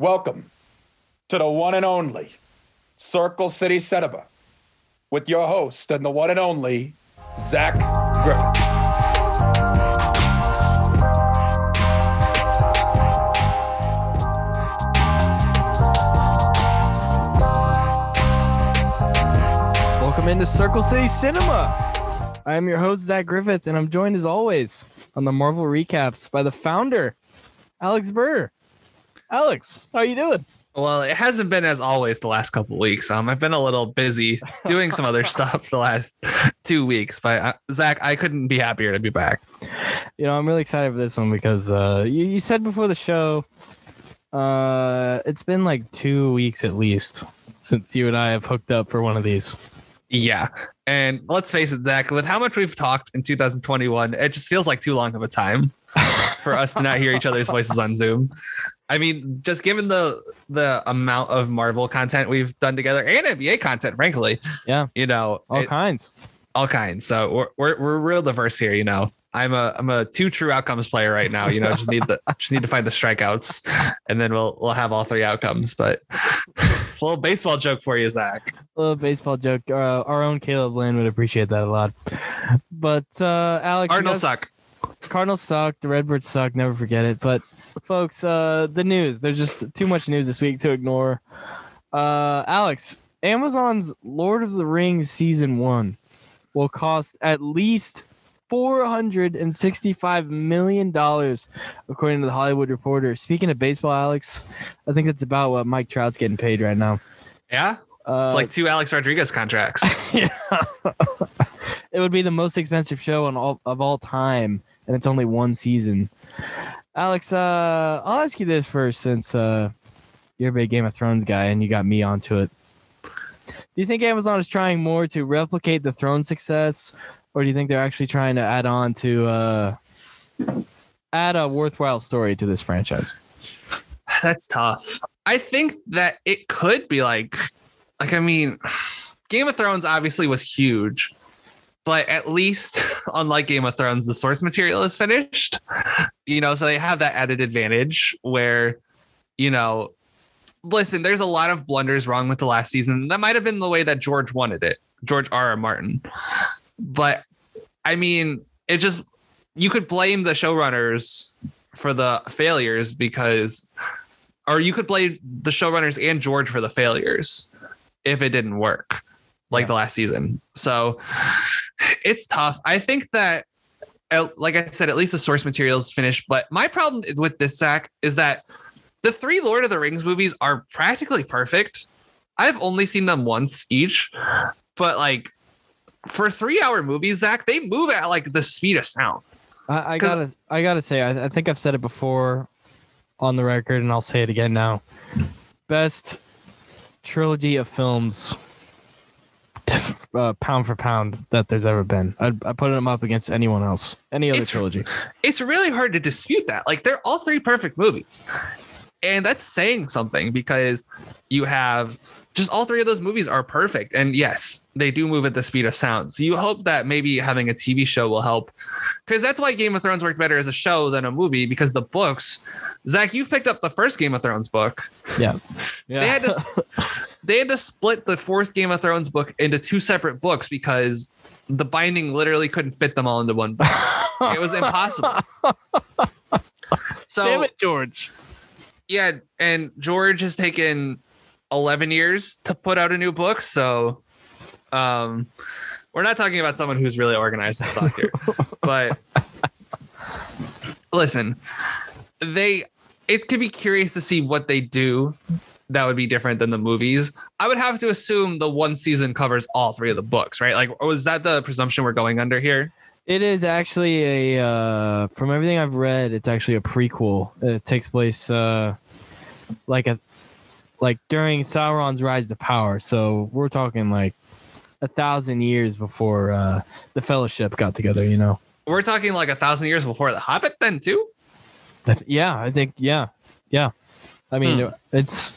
Welcome to the one and only Circle City Cinema with your host and the one and only Zach Griffith. Welcome into Circle City Cinema. I am your host, Zach Griffith, and I'm joined as always on the Marvel recaps by the founder, Alex Burr. Alex, how are you doing? Well, it hasn't been as always the last couple weeks. Um, I've been a little busy doing some other stuff the last two weeks. But uh, Zach, I couldn't be happier to be back. You know, I'm really excited for this one because uh, you, you said before the show, uh, it's been like two weeks at least since you and I have hooked up for one of these. Yeah, and let's face it, Zach. With how much we've talked in 2021, it just feels like too long of a time for us to not hear each other's voices on Zoom. I mean, just given the the amount of Marvel content we've done together and NBA content, frankly, Yeah, you know, all it- kinds. all kinds. So we're, we're we're real diverse here. You know, I'm a I'm a two true outcomes player right now. You know, just need the just need to find the strikeouts, and then we'll we'll have all three outcomes. But a little baseball joke for you, Zach. A little baseball joke. Uh, our own Caleb Lynn would appreciate that a lot. But uh, Alex, you Cardinals suck. Cardinals suck. The Redbirds suck. Never forget it. But folks, uh, the news. There's just too much news this week to ignore. Uh, Alex, Amazon's Lord of the Rings season one will cost at least four hundred and sixty-five million dollars, according to the Hollywood Reporter. Speaking of baseball, Alex, I think that's about what Mike Trout's getting paid right now. Yeah, Uh, it's like two Alex Rodriguez contracts. yeah. it would be the most expensive show on all of all time, and it's only one season. Alex, uh, I'll ask you this first, since uh, you're a big Game of Thrones guy and you got me onto it. Do you think Amazon is trying more to replicate the throne success, or do you think they're actually trying to add on to uh, add a worthwhile story to this franchise? That's tough. I think that it could be like, like I mean, Game of Thrones obviously was huge, but at least unlike Game of Thrones, the source material is finished. You know, so they have that added advantage where, you know, listen, there's a lot of blunders wrong with the last season. That might have been the way that George wanted it, George R. R. Martin. But I mean, it just you could blame the showrunners for the failures because or you could blame the showrunners and George for the failures if it didn't work like Yeah. the last season. So it's tough. I think that like I said, at least the source material is finished. But my problem with this Zach is that the three Lord of the Rings movies are practically perfect. I've only seen them once each, but like for three hour movies, Zach, they move at like the speed of sound. I, I gotta, I gotta say, I, I think I've said it before on the record, and I'll say it again now. Best trilogy of films, uh, pound for pound, that there's ever been. I, I put them up against anyone else, any other It's- trilogy. it's really hard to dispute that. Like they're all three perfect movies. And that's saying something because you have just all three of those movies are perfect. And yes, they do move at the speed of sound. So you hope that maybe having a TV show will help. Because that's why Game of Thrones worked better as a show than a movie, because the books, Zach, you've picked up the first Game of Thrones book. Yeah, yeah. They had to they had to split the fourth Game of Thrones book into two separate books because the binding literally couldn't fit them all into one book. it was impossible. So Damn it, George. yeah, and George has taken 11 years to put out a new book, so um we're not talking about someone who's really organized his thoughts here. but listen, they it could be curious to see what they do that would be different than the movies. I would have to assume the one season covers all three of the books, right? Like was that the presumption we're going under here? It is actually a, uh, from everything I've read, it's actually a prequel. It takes place uh, like a, like during Sauron's rise to power. So we're talking like a thousand years before uh, the Fellowship got together. You know. We're talking like a thousand years before the Hobbit, then too. Yeah, I think yeah, yeah. I mean, it's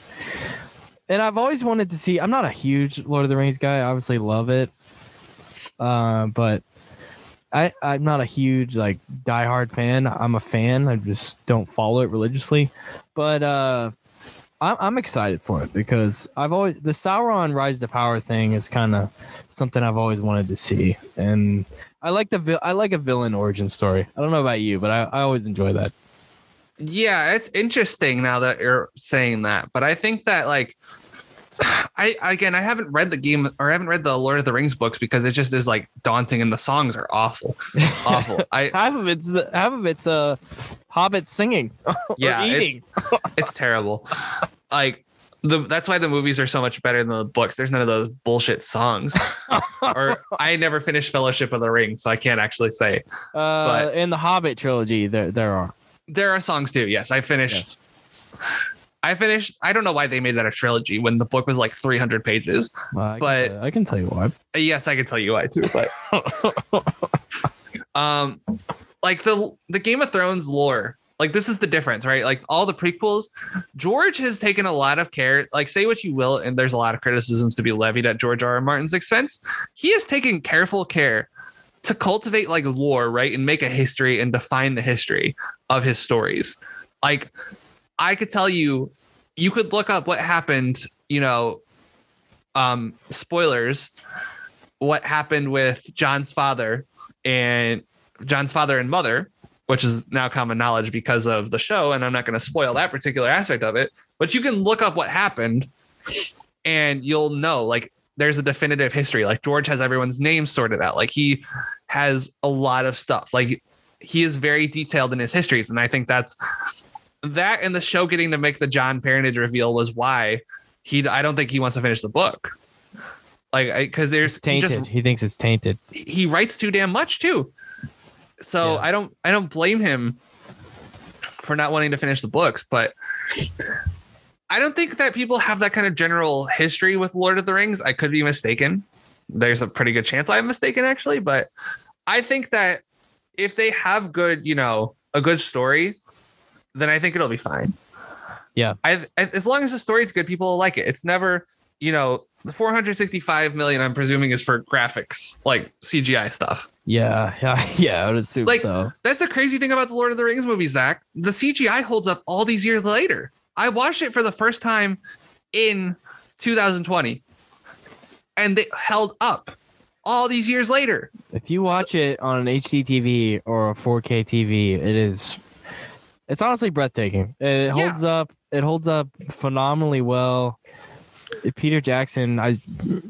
and I've always wanted to see. I'm not a huge Lord of the Rings guy. I obviously love it, uh, but I I'm not a huge like diehard fan. I'm a fan. I just don't follow it religiously. But uh, I'm I'm excited for it because I've always the Sauron Rise to Power thing is kind of something I've always wanted to see, and I like the I like a villain origin story. I don't know about you, but I, I always enjoy that. Yeah, it's interesting now that you're saying that, but I think that like I again I haven't read the game or I haven't read the Lord of the Rings books because it just is like daunting and the songs are awful. Awful. I half of it's the, half of it's uh hobbits singing or yeah, eating. it's it's terrible. Like the that's why the movies are so much better than the books. There's none of those bullshit songs. or I never finished Fellowship of the Ring, so I can't actually say. Uh, But- in the Hobbit trilogy, there there are. There are songs too. Yes, I finished Yes. I finished I don't know why they made that a trilogy when the book was like 300 pages. Well, I But- tell- I can tell you why. Yes, I can tell you why too, but um like the the Game of Thrones lore, like this is the difference, right? Like all the prequels, George has taken a lot of care. Like say what you will, and there's a lot of criticisms to be levied at George R. R. Martin's expense. He has taken careful care to cultivate like lore, right, and make a history and define the history of his stories. Like I could tell you, you could look up what happened, you know, um, spoilers, what happened with Jon's father and Jon's father and mother, which is now common knowledge because of the show. And I'm not going to spoil that particular aspect of it, but you can look up what happened and you'll know like there's a definitive history. Like George has everyone's name sorted out. Like he has a lot of stuff. Like he is very detailed in his histories. And I think that's that and the show getting to make the Jon parentage reveal was why he I don't think he wants to finish the book. Like because there's It's he tainted. just he thinks it's tainted. he writes too damn much too. So Yeah. I don't I don't blame him for not wanting to finish the books, but I don't think that people have that kind of general history with Lord of the Rings. I could be mistaken. There's a pretty good chance I'm mistaken actually, but I think that if they have good, you know, a good story, then I think it'll be fine. Yeah. I as long as the story's good, people will like it. It's never, you know, the 465 million I'm presuming is for graphics, like CGI stuff. Yeah, yeah, yeah. I would assume Like- so. That's the crazy thing about the Lord of the Rings movie, Zach. The CGI holds up all these years later. I watched it for the first time in 2020, and it held up all these years later. If you watch it on an HD TV or a 4K TV, it is. It's honestly breathtaking. It Yeah. holds up. It holds up phenomenally well. Peter Jackson, I.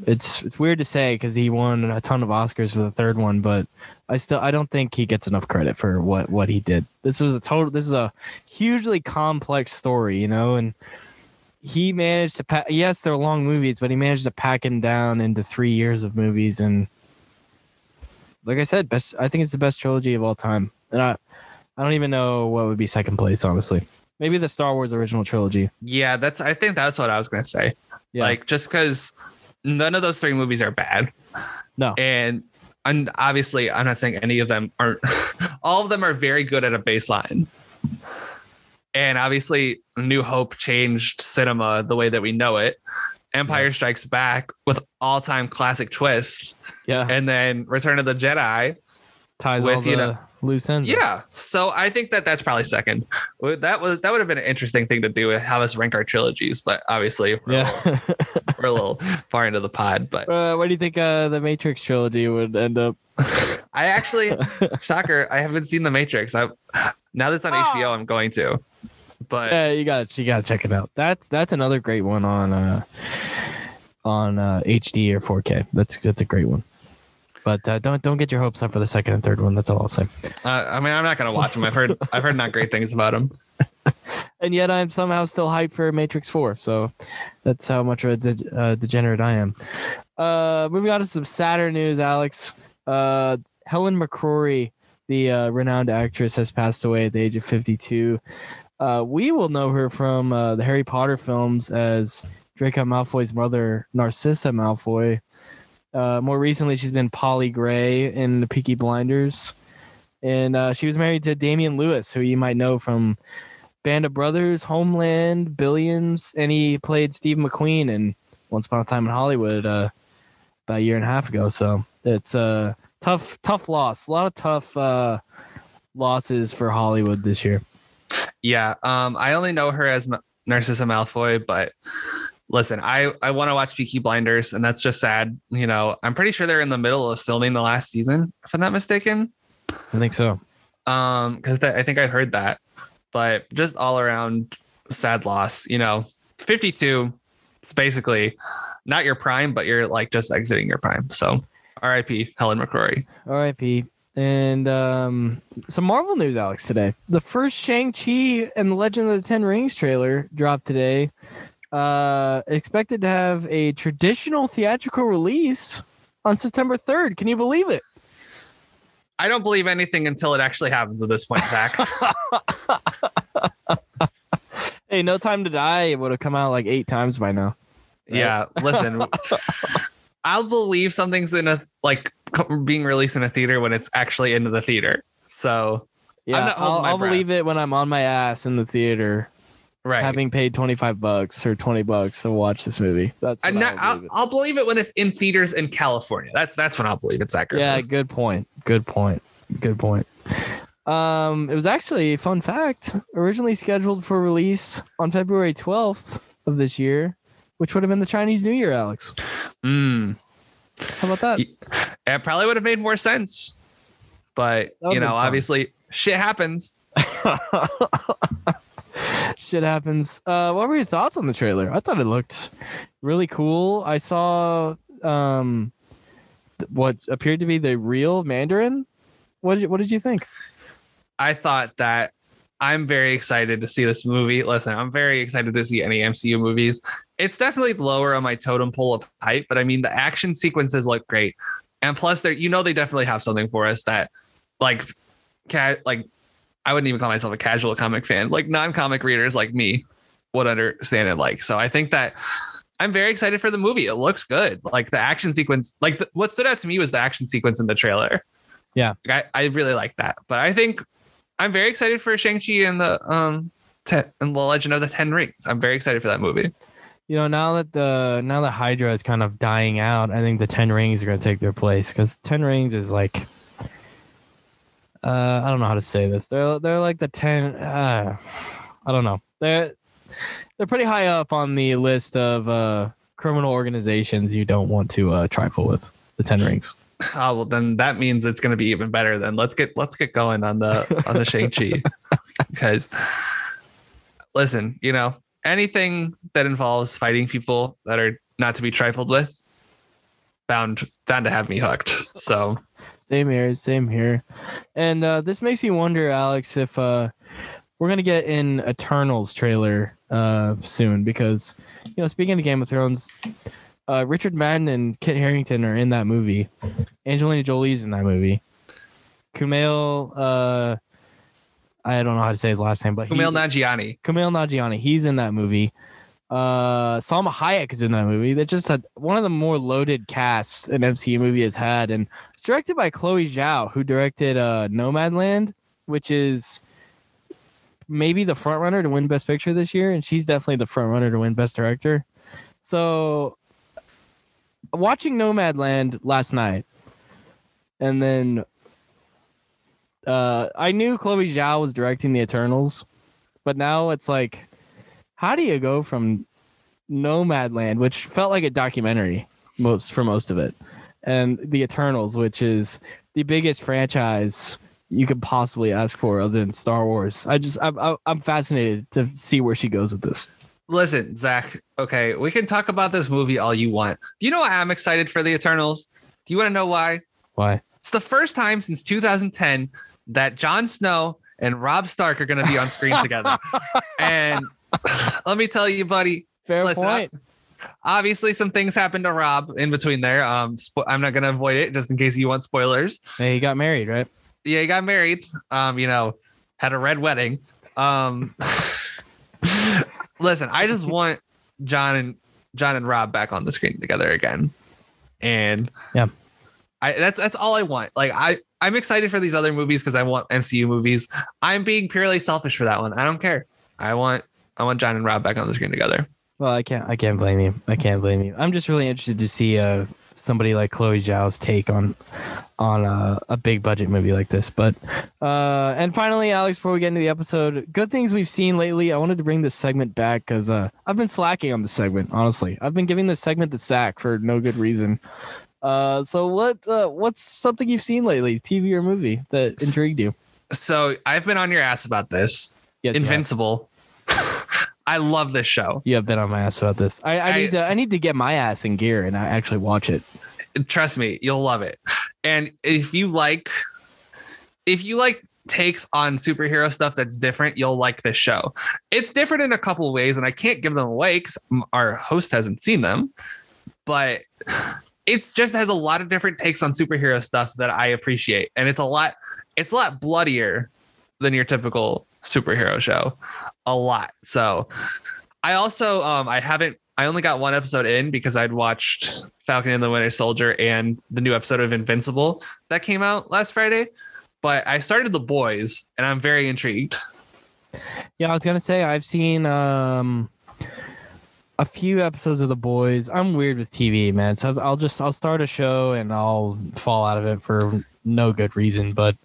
It's it's weird to say because he won a ton of Oscars for the third one, but I still I don't think he gets enough credit for what what he did. This was a total. This is a hugely complex story, you know, and he managed to pack. Yes, they're long movies, but he managed to pack them down into three years of movies and like I said, best. I think it's the best trilogy of all time, and I, I don't even know what would be second place. Honestly, maybe the Star Wars original trilogy. Yeah, that's. I think that's what I was gonna say. Yeah. Like just because none of those three movies are bad. No. And and obviously, I'm not saying any of them aren't. all of them are very good at a baseline. And obviously, New Hope changed cinema the way that we know it. Empire. Strikes Back with all-time classic twist, Yeah, and then Return of the Jedi. Ties with, all the you know- loose ends. Yeah, so I think that that's probably second. That was that would have been an interesting thing to do, with have us rank our trilogies, but obviously we're, a, little, yeah. we're a little far into the pod. But uh, what do you think uh, the Matrix trilogy would end up? I actually, shocker, I haven't seen The Matrix. I now that's on HBO, I'm going to. But Yeah, you got you got to check it out. That's that's another great one on uh on uh, HD or 4K. That's that's a great one. But uh, don't don't get your hopes up for the second and third one. That's all I'll say. uh, I mean, I'm not gonna watch them. I've heard I've heard not great things about them. and yet I'm somehow still hyped for Matrix 4. So that's how much of a de- uh, degenerate I am. Uh, moving on to some sadder news, Alex. Uh, Helen McCrory, the uh, renowned actress, has passed away at the age of 52. Uh, we will know her from uh, the Harry Potter films as Draco Malfoy's mother, Narcissa Malfoy. Uh, more recently, she's been Polly Gray in The Peaky Blinders. And uh, she was married to Damian Lewis, who you might know from Band of Brothers, Homeland, Billions, and he played Steve McQueen in Once Upon a Time in Hollywood uh, about a year and a half ago. So it's a tough, tough loss. A lot of tough uh, losses for Hollywood this year. Yeah, um, I only know her as Ma- Narcissa Malfoy, but listen, I I want to watch Peaky Blinders, and that's just sad. You know, I'm pretty sure they're in the middle of filming the last season, if I'm not mistaken. I think so. Um, because I think I heard that, but just all around sad loss. You know, 52. It's basically not your prime, but you're like just exiting your prime. So, R.I.P. Helen McCrory. R.I.P. And um, some Marvel news, Alex, today. The first Shang-Chi and the Legend of the Ten Rings trailer dropped today. Uh, expected to have a traditional theatrical release on September 3rd. Can you believe it? I don't believe anything until it actually happens at this point, Zach. hey, No Time to Die it would have come out like eight times by now. Right? Yeah, listen. I'll believe something's in a like being released in a theater when it's actually into the theater. So yeah, I'll, I'll believe it when I'm on my ass in the theater, right? Having paid twenty five bucks or twenty bucks to watch this movie. That's and not, I'll, believe I'll, believe it when it's in theaters in California. That's that's when I'll believe it's accurate. Yeah, good point. Good point. Good point. Um, it was actually a fun fact. Originally scheduled for release on February twelfth of this year, which would have been the Chinese New Year, Alex. Mm. How about that? It probably would have made more sense. But, you know, obviously shit happens. shit happens. Uh, what were your thoughts on the trailer? I thought it looked really cool. I saw um, what appeared to be the real Mandarin. What did you, what did you think? I thought that I'm very excited to see this movie. Listen, I'm very excited to see any MCU movies. It's definitely lower on my totem pole of hype, but I mean the action sequences look great, and plus, they you know they definitely have something for us that, like, cat like, I wouldn't even call myself a casual comic fan. Like non-comic readers like me would understand it. Like, so I think that I'm very excited for the movie. It looks good. Like the action sequence, like the, what stood out to me was the action sequence in the trailer. Yeah, I, I really like that. But I think I'm very excited for Shang-Chi and the um ten, and the Legend of the Ten Rings. I'm very excited for that movie. You know, now that the now that Hydra is kind of dying out, I think the Ten Rings are going to take their place because Ten Rings is like, uh, I don't know how to say this. They're they're like the ten. Uh, I don't know. They're they're pretty high up on the list of uh, criminal organizations you don't want to uh, trifle with. The Ten Rings. Oh well, then that means it's going to be even better. Then let's get let's get going on the on the Shang Chi because listen, you know anything that involves fighting people that are not to be trifled with, bound bound to have me hooked. So same here, same here, and uh, this makes me wonder, Alex, if uh, we're gonna get an Eternals trailer uh, soon because you know speaking of Game of Thrones uh, Richard Madden and Kit Harington are in that movie. Angelina Jolie's in that movie. Kumail, uh, I don't know how to say his last name, but Kumail he, Nanjiani. Kumail Nanjiani, he's in that movie. Uh, Salma Hayek is in that movie. That just had one of the more loaded casts an MCU movie has had, and it's directed by Chloe Zhao, who directed uh, Nomadland, which is maybe the front runner to win Best Picture this year, and she's definitely the front runner to win Best Director. So watching Nomadland last night, and then uh, I knew Chloe Zhao was directing the Eternals, but now it's like, how do you go from Nomadland, which felt like a documentary most for most of it, and the Eternals, which is the biggest franchise you could possibly ask for other than Star Wars. I just I'm I'm fascinated to see where she goes with this. Listen, Zach. Okay, we can talk about this movie all you want. Do you know why I'm excited for the Eternals? Do you want to know why? Why? It's the first time since 2010 that Jon Snow and Robb Stark are going to be on screen together. And let me tell you, buddy. Fair listen, point. Obviously, some things happened to Robb in between there. Um, spo- I'm not going to avoid it just in case you want spoilers. Hey, he got married, right? Yeah, he got married. Um, you know, had a red wedding. Um. listen, I just want Jon and Jon and Robb back on the screen together again. And yeah. I that's that's all I want. Like I I'm excited for these other movies because I want MCU movies. I'm being purely selfish for that one. I don't care. I want I want Jon and Robb back on the screen together. Well, I can't I can't blame you. I can't blame you. I'm just really interested to see uh somebody like Chloe Zhao's take on on a, a big budget movie like this. But uh, and finally, Alex, before we get into the episode, good things we've seen lately. I wanted to bring this segment back because uh, I've been slacking on this segment. Honestly, I've been giving this segment the sack for no good reason. Uh, so what uh, what's something you've seen lately, TV or movie that intrigued you? So I've been on your ass about this. Yes. Invincible. I love this show. You have been on my ass about this. I, I, I- need to I need to get my ass in gear and I actually watch it. Trust me, you'll love it. And if you like, if you like takes on superhero stuff that's different, you'll like this show. It's different in a couple of ways, and I can't give them away because our host hasn't seen them. But it's just has a lot of different takes on superhero stuff that I appreciate, and it's a lot. It's a lot bloodier than your typical superhero show. A lot. So I also um I haven't I only got one episode in because I'd watched Falcon and the Winter Soldier and the new episode of Invincible that came out last Friday. But I started The Boys and I'm very intrigued. Yeah, I was gonna say I've seen um a few episodes of The Boys. I'm weird with TV, man. So I'll just I'll start a show and I'll fall out of it for no good reason. But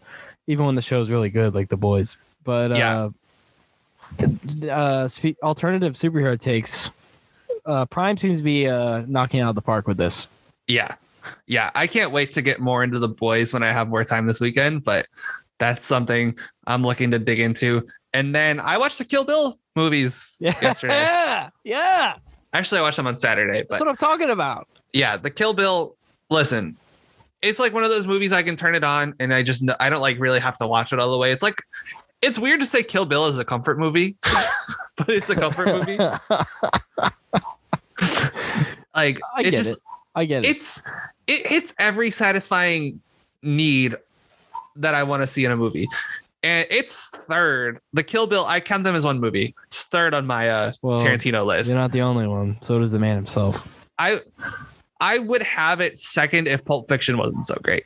even when the show's really good, like The Boys. But Yeah. uh, uh, spe- alternative superhero takes. Uh, Prime seems to be uh knocking out of the park with this. Yeah. Yeah. I can't wait to get more into The Boys when I have more time this weekend, but that's something I'm looking to dig into. And then I watched the Kill Bill movies Yeah, yesterday. yeah, yeah. Actually, I watched them on Saturday, but That's what I'm talking about. yeah, the Kill Bill. Listen, it's like one of those movies I can turn it on and I just I don't like really have to watch it all the way. It's like it's weird to say Kill Bill is a comfort movie, but it's a comfort movie. Like I it get just it. I get it. it's it hits every satisfying need that I want to see in a movie. And it's third. The Kill Bill, I count them as one movie. It's third on my uh Well, Tarantino list. You're not the only one. So does the man himself. I I would have it second if Pulp Fiction wasn't so great.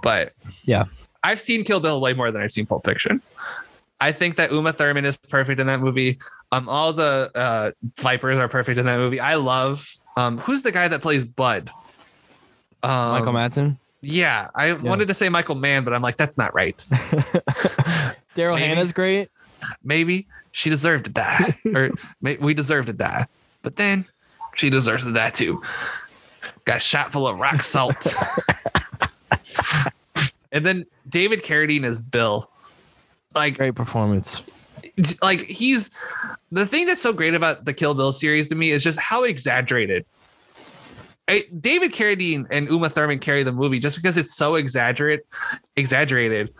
But Yeah. I've seen Kill Bill way more than I've seen Pulp Fiction. I think that Uma Thurman is perfect in that movie. Um, all the uh, Vipers are perfect in that movie. I love um, who's the guy that plays Bud? Um, Michael Madsen, Yeah, I wanted to say Michael Mann, but I'm like, that's not right. Daryl. Hannah's great. Maybe she deserved to die, or we deserve to die, but then she deserves to die too. Got shot full of rock salt. and then David Carradine is Bill. Like, Great performance. like he's the thing that's so great about the Kill Bill series to me is just how exaggerated. I- David Carradine and Uma Thurman carry the movie just because it's so exaggerate, exaggerated,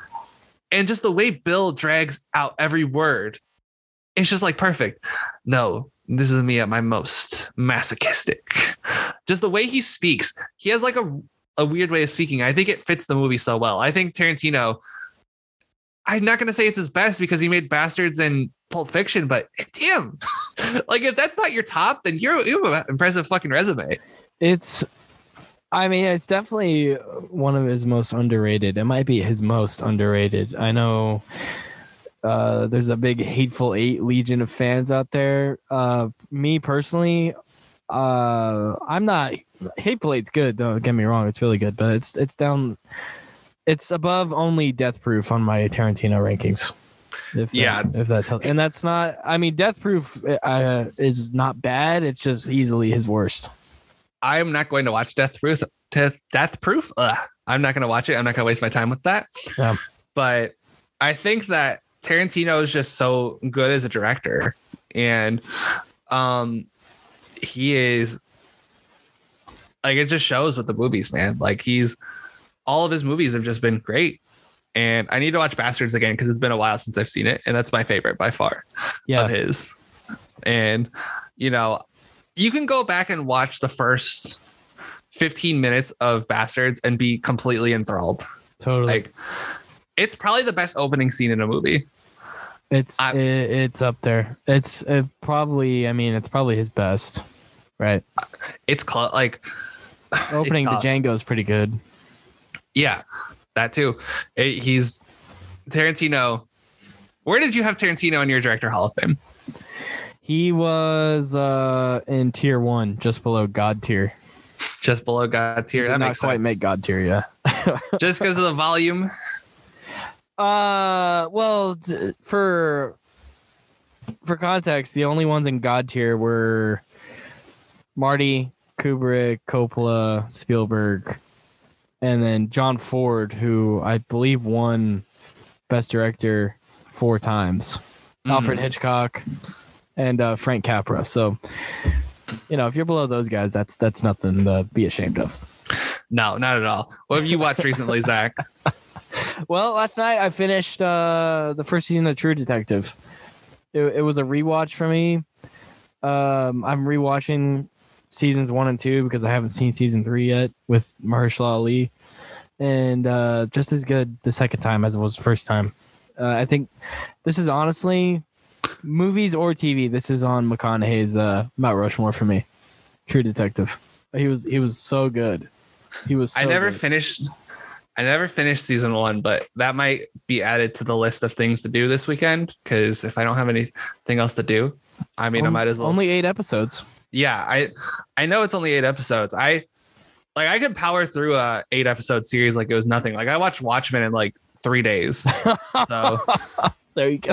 and just the way Bill drags out every word, it's just like perfect. No, this is me at my most masochistic. Just the way he speaks, he has like a a weird way of speaking. I think it fits the movie so well. I think Tarantino. I'm not gonna say it's his best because he made Bastards and Pulp Fiction, but damn, like if that's not your top, then you're you have an impressive fucking resume. It's, I mean, it's definitely one of his most underrated. It might be his most underrated. I know uh, there's a big Hateful Eight legion of fans out there. Uh, me personally, uh, I'm not. Hateful Eight's good. Don't get me wrong; it's really good, but it's it's down. It's above only Death Proof on my Tarantino rankings. If Yeah. that, if that tells, and that's not. I mean, Death Proof uh, is not bad. It's just easily his worst. I'm not going to watch Death Proof. Death, Death Proof. Ugh. I'm not going to watch it. I'm not going to waste my time with that. Yeah. But I think that Tarantino is just so good as a director, and um, he is like it just shows with the movies, man. Like he's all of his movies have just been great. And I need to watch Bastards again because it's been a while since I've seen it, and that's my favorite by far Yeah, of his. And you know, you can go back and watch the first 15 minutes of Bastards and be completely enthralled. totally. Like it's probably the best opening scene in a movie. It's I- it, it's up there. It's it probably. I mean, it's probably his best. Right. It's cl- like Opening to tough. Django is pretty good. Yeah, that too. It- he's Tarantino. Where did you have Tarantino in your director hall of fame? He was uh in tier one, just below God tier. just below God tier. That not quite sense. make God tier, yeah. just because of the volume. Uh, well, d- for for context, the only ones in God tier were Marty, Kubrick, Coppola, Spielberg, and then John Ford, who I believe won Best Director four times. Alfred Mhm. Hitchcock and uh, Frank Capra. So, you know, if you're below those guys, that's that's nothing to be ashamed of. No, not at all. What have you watched recently, Zach? Well, last night I finished uh, the first season of True Detective. It, it was a rewatch for me. Um, I'm rewatching seasons one and two because I haven't seen season three yet with Mahershala Ali, and uh, just as good the second time as it was the first time. Uh, I think this is honestly movies or TV. This is on McConaughey's uh, Mount Rushmore for me. True Detective. He was he was so good. He was. So I never good. finished. I never finished season one, but that might be added to the list of things to do this weekend. Because if I don't have anything else to do, I mean, I might as well. Only eight episodes. Yeah, I I know it's only eight episodes. I like I could power through a eight episode series like it was nothing. Like I watched Watchmen in like three days. So There you go.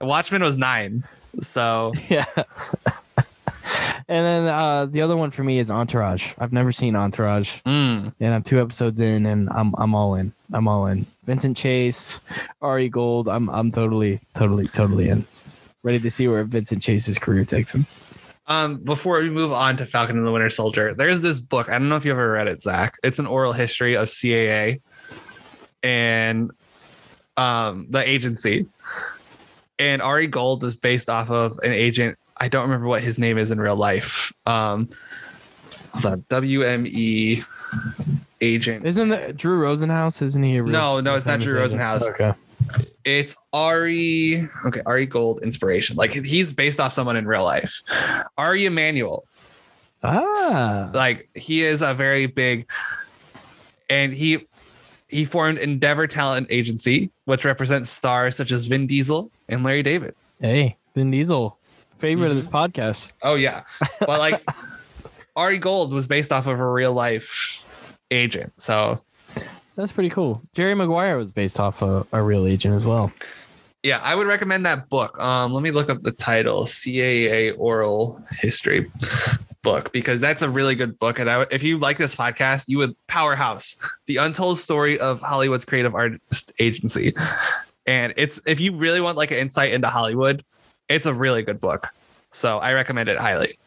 Watchmen was nine. So Yeah. and then uh, the other one for me is Entourage. I've never seen Entourage, mm, and I'm two episodes in, and I'm I'm all in. I'm all in. Vincent Chase, Ari Gold. I'm I'm totally totally totally in. Ready to see where Vincent Chase's career takes him. Um, before we move on to Falcon and the Winter Soldier, there's this book. I don't know if you ever read it, Zach. It's an oral history of CAA and um, the agency. And Ari Gold is based off of an agent. I don't remember what his name is in real life. Um, hold on, WME agent. Isn't it Drew Rosenhaus? Isn't he a real, No, no, it's not Drew agent? Rosenhaus. Okay. It's Ari. Okay, Ari Gold inspiration. Like he's based off someone in real life. Ari Emanuel. Ah. Like he is a very big, and he he formed Endeavor Talent Agency, which represents stars such as Vin Diesel and Larry David. Hey, Vin Diesel, favorite Mm-hmm. of this podcast. Oh yeah, but like Ari Gold was based off of a real life agent. So That's pretty cool. Jerry Maguire was based off a, a real agent as well. yeah, I would recommend that book. Um, let me look up the title: CAA Oral History book because that's a really good book. And I if you like this podcast, you would powerhouse the untold story of Hollywood's creative artist agency. And it's if you really want like an insight into Hollywood, it's a really good book. So I recommend it highly.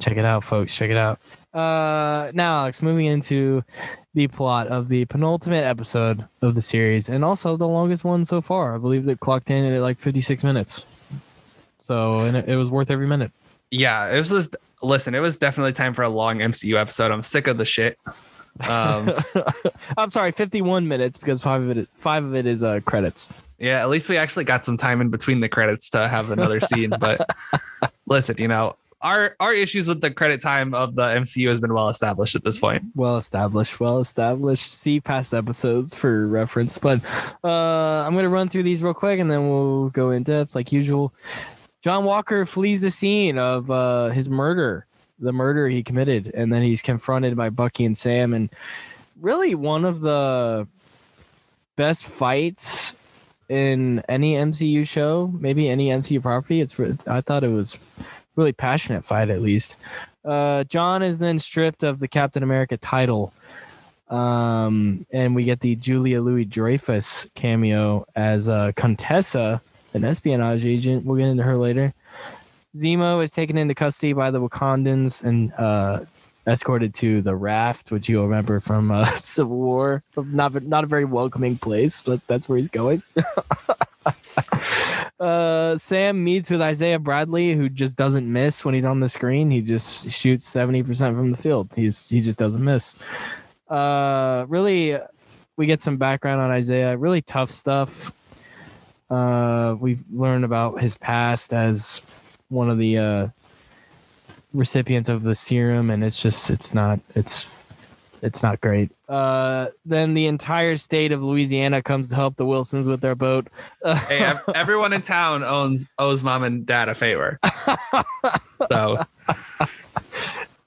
Check it out, folks. Check it out. Uh, now, Alex, moving into the plot of the penultimate episode of the series, and also the longest one so far. I believe that clocked in at like 56 minutes. So, and it, it was worth every minute. Yeah, it was just listen, it was definitely time for a long MCU episode. I'm sick of the shit. Um, I'm sorry, 51 minutes because five of it, five of it is uh, credits. Yeah, at least we actually got some time in between the credits to have another scene. But listen, you know, our our issues with the credit time of the MCU has been well established at this point. Well established, well established. See past episodes for reference. But uh, I'm gonna run through these real quick and then we'll go in depth like usual. John Walker flees the scene of uh, his murder, the murder he committed, and then he's confronted by Bucky and Sam, and really one of the best fights in any MCU show, maybe any MCU property. It's, it's I thought it was really passionate fight at least. Uh, John is then stripped of the Captain America title. Um, and we get the Julia Louis Dreyfus cameo as uh, Contessa, an espionage agent. We'll get into her later. Zemo is taken into custody by the Wakandans and uh, escorted to the raft, which you'll remember from uh, Civil War. Not not a very welcoming place, but that's where he's going. uh, Sam meets with Isaiah Bradley, who just doesn't miss when he's on the screen. He just shoots seventy percent from the field. He's he just doesn't miss. Uh, really, we get some background on Isaiah. Really tough stuff. Uh, we've learned about his past as one of the uh, recipients of the serum, and it's just it's not it's it's not great. Uh, then the entire state of Louisiana comes to help the Wilsons with their boat. Hey, everyone in town owns owes mom and dad a favor. So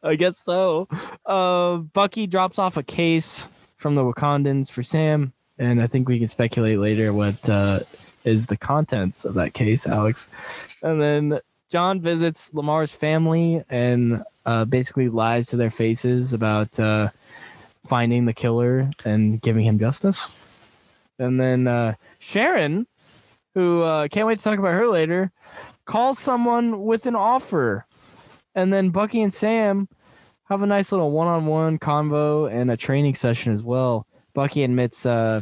I guess so. Uh, Bucky drops off a case from the Wakandans for Sam, and I think we can speculate later what uh, is the contents of that case, Alex. And then John visits Lamar's family and uh, basically lies to their faces about uh, finding the killer and giving him justice. And then uh, Sharon, who uh, can't wait to talk about her later, calls someone with an offer. And then Bucky and Sam have a nice little one-on-one convo and a training session as well. Bucky admits uh,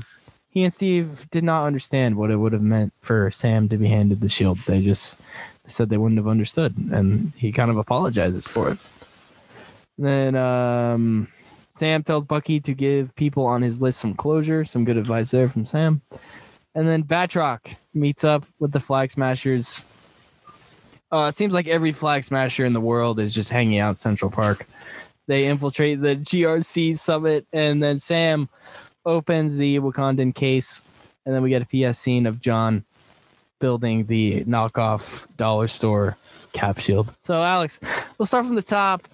he and Steve did not understand what it would have meant for Sam to be handed the shield. They just said they wouldn't have understood, and he kind of apologizes for it. then um, Sam tells Bucky to give people on his list some closure, some good advice there from Sam. And then Batroc meets up with the Flag Smashers. Uh, it seems like every Flag Smasher in the world is just hanging out Central Park. They infiltrate the GRC summit, and then Sam opens the Wakandan case, and then we get a PS scene of John building the knockoff dollar store cap shield. So, Alex, we'll start from the top.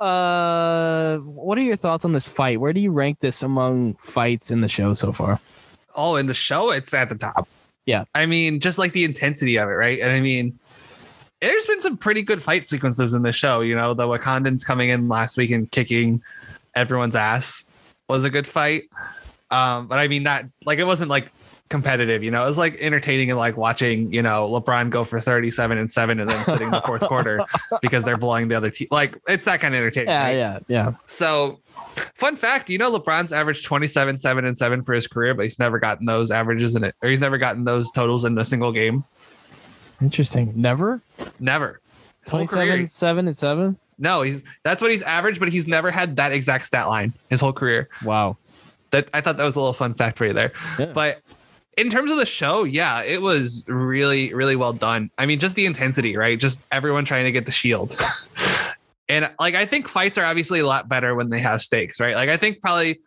Uh, what are your thoughts on this fight? Where do you rank this among fights in the show so far? Oh, in the show, it's at the top. Yeah. I mean, just like the intensity of it, right? And I mean, there's been some pretty good fight sequences in the show. You know, the Wakandans coming in last week and kicking everyone's ass was a good fight. Um, but I mean, not like it wasn't like competitive. You know, it was like entertaining and like watching, you know, LeBron go for 37 and seven and then sitting in the fourth quarter because they're blowing the other team. Like it's that kind of entertaining. Yeah, right? yeah, yeah. So, fun fact, you know, LeBron's averaged 27, 7, and 7 for his career, but he's never gotten those averages in it, or he's never gotten those totals in a single game. Interesting. Never? Never. His whole 27, career. 7, and 7? No, he's that's what he's averaged, but he's never had that exact stat line his whole career. Wow. That I thought that was a little fun fact for you there. Yeah. But in terms of the show, yeah, it was really, really well done. I mean, just the intensity, right? Just everyone trying to get the shield. and like, I think fights are obviously a lot better when they have stakes, right? Like, I think probably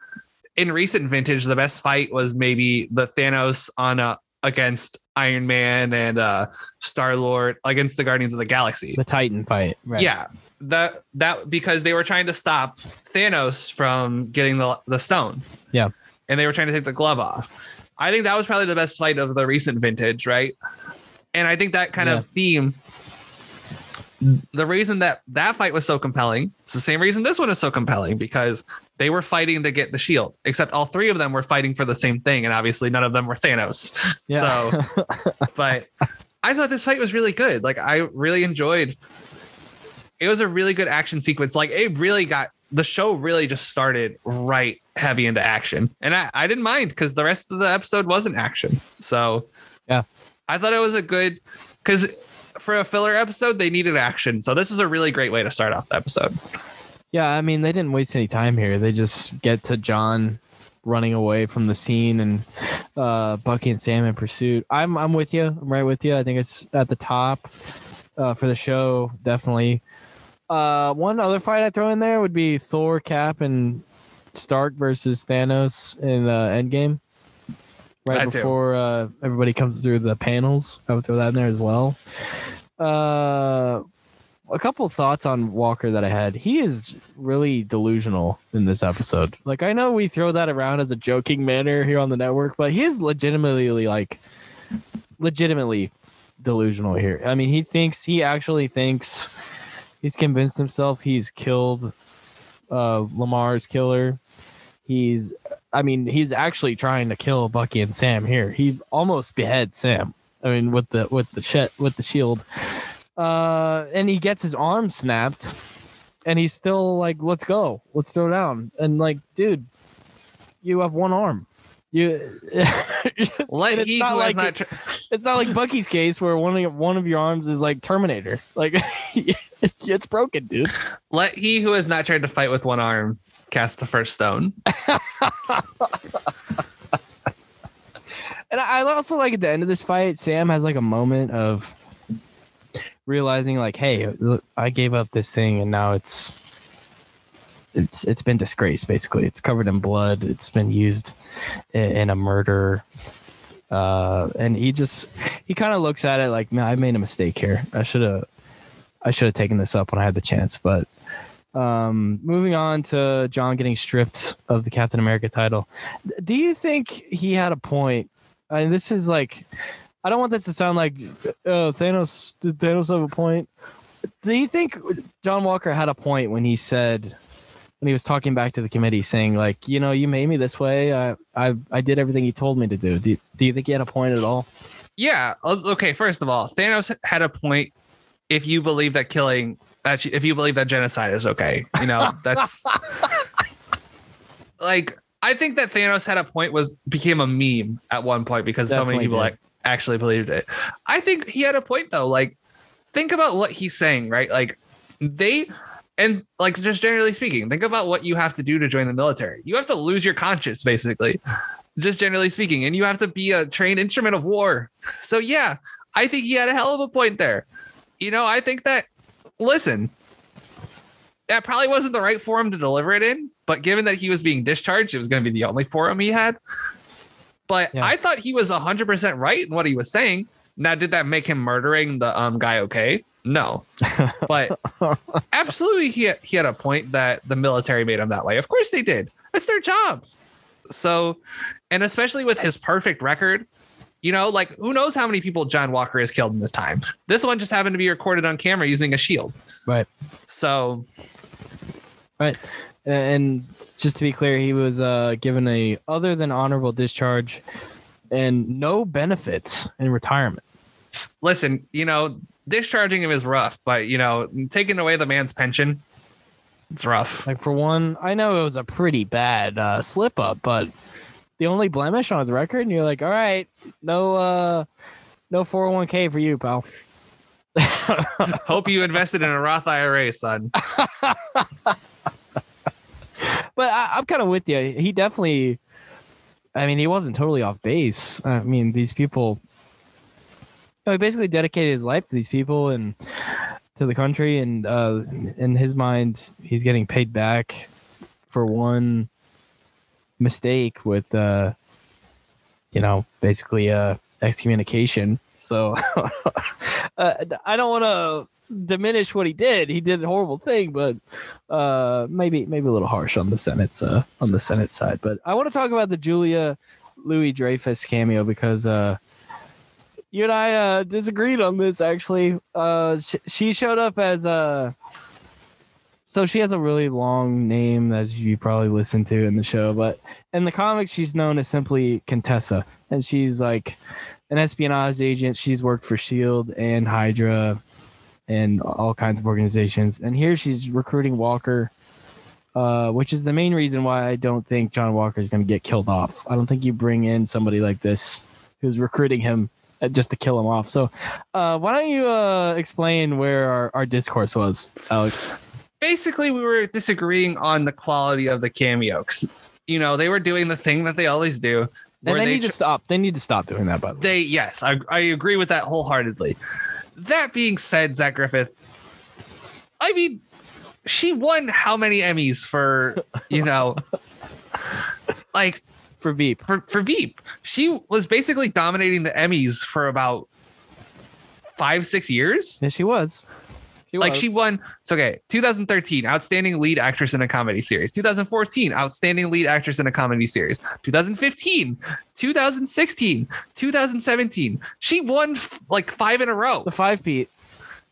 in recent vintage, the best fight was maybe the Thanos on a against Iron Man and uh Star Lord against the Guardians of the Galaxy. The Titan fight. Right. Yeah. That that because they were trying to stop Thanos from getting the the stone. Yeah. And they were trying to take the glove off. I think that was probably the best fight of the recent vintage, right? And I think that kind Yeah. of theme the reason that that fight was so compelling is the same reason this one is so compelling because they were fighting to get the shield except all three of them were fighting for the same thing and obviously none of them were Thanos. Yeah. So but I thought this fight was really good. Like I really enjoyed. It was a really good action sequence. Like it really got the show really just started right heavy into action, and I, I didn't mind because the rest of the episode wasn't action. So Yeah. I thought it was a good because for a filler episode they needed action. So this was a really great way to start off the episode. Yeah, I mean, they didn't waste any time here. They just get to John running away from the scene and uh, Bucky and Sam in pursuit. I'm I'm with you. I'm right with you. I think it's at the top uh, for the show, definitely. Uh, one other fight I throw in there would be Thor, Cap, and Stark versus Thanos in uh, Endgame. Right too. before uh, everybody comes through the panels, I would throw that in there as well. Uh, a couple of thoughts on Walker that I had. He is really delusional in this episode. Like I know we throw that around as a joking manner here on the network, but he is legitimately like legitimately delusional here. I mean, he thinks he actually thinks he's convinced himself he's killed uh Lamar's killer. He's I mean, he's actually trying to kill Bucky and Sam here. He almost beheads Sam. I mean, with the with the sh- with the shield uh, and he gets his arm snapped, and he's still like, "Let's go, let's throw down." And like, dude, you have one arm. You, Let it's not like not it- it's not like Bucky's case where one of one of your arms is like Terminator. Like, it's broken, dude. let he who has not tried to fight with one arm cast the first stone. And I I also like at the end of this fight, Sam has like a moment of realizing, like, hey, look, I gave up this thing, and now it's it's it's been disgraced. Basically, it's covered in blood. It's been used in a murder. Uh, and he just he kind of looks at it like, man, I made a mistake here. I should have I should have taken this up when I had the chance, but Um, moving on to John getting stripped of the Captain America title. Do you think he had a point? I mean, this is like, I don't want this to sound like, oh, Thanos, did Thanos have a point? Do you think John Walker had a point when he said, when he was talking back to the committee, saying like, you know, you made me this way. I I, I did everything he told me to do. Do you, do you think he had a point at all? Yeah. Okay. First of all, Thanos had a point. If you believe that killing, actually, if you believe that genocide is okay, you know that's like I think that Thanos had a point. Was became a meme at one point because so many people did. like actually believed it. I think he had a point though. Like, think about what he's saying, right? Like, they and like just generally speaking, think about what you have to do to join the military. You have to lose your conscience, basically. Just generally speaking, and you have to be a trained instrument of war. So yeah, I think he had a hell of a point there. You know, I think that listen, that probably wasn't the right forum to deliver it in, but given that he was being discharged, it was going to be the only forum he had. But Yeah. I thought he was 100% right in what he was saying. Now, did that make him murdering the um guy okay? No. But absolutely he had, he had a point that the military made him that way. Of course they did. That's their job. So, and especially with his perfect record, you know, like who knows how many people John Walker has killed in this time. This one just happened to be recorded on camera using a shield. Right. So, Right. And just to be clear, he was uh, given a other than honorable discharge and no benefits in retirement. listen, you know, discharging him is rough, but you know, taking away the man's pension, it's rough. Like for one, I know it was a pretty bad uh, slip up, but the only blemish on his record, and you're like, all right, no, uh, no 401k for you, pal. Hope you invested in a Roth IRA, son. But I, I'm kind of with you. He definitely, I mean, he wasn't totally off base. I mean, these people, know, he basically dedicated his life to these people and to the country. And uh, in his mind, he's getting paid back for one mistake with, uh, you know, basically uh, excommunication. So uh, I don't want to diminish what he did. He did a horrible thing, but uh maybe maybe a little harsh on the Senate's uh on the Senate side. But I want to talk about the Julia Louis Dreyfus cameo because uh you and I uh disagreed on this actually. Uh sh- she showed up as a. so she has a really long name as you probably listened to in the show, but in the comics she's known as simply Contessa and she's like an espionage agent. She's worked for Shield and Hydra and all kinds of organizations. And here she's recruiting Walker, uh, which is the main reason why I don't think John Walker is going to get killed off. I don't think you bring in somebody like this who's recruiting him uh, just to kill him off. So, uh, why don't you uh, explain where our, our discourse was, Alex? Basically, we were disagreeing on the quality of the cameo. 'cause, You know, they were doing the thing that they always do. And where they, need tr- to stop. They need to stop doing that. By the way, They yes, I, I agree with that wholeheartedly. That being said, Zach Griffith, I mean, she won how many Emmys for you know, like for Veep. for for Veep? She was basically dominating the Emmys for about five six years. Yeah, she was. She Like was. she won. It's okay. 2013, outstanding lead actress in a comedy series. 2014, outstanding lead actress in a comedy series. 2015, 2016, 2017. She won f- like five in a row. the five Pete.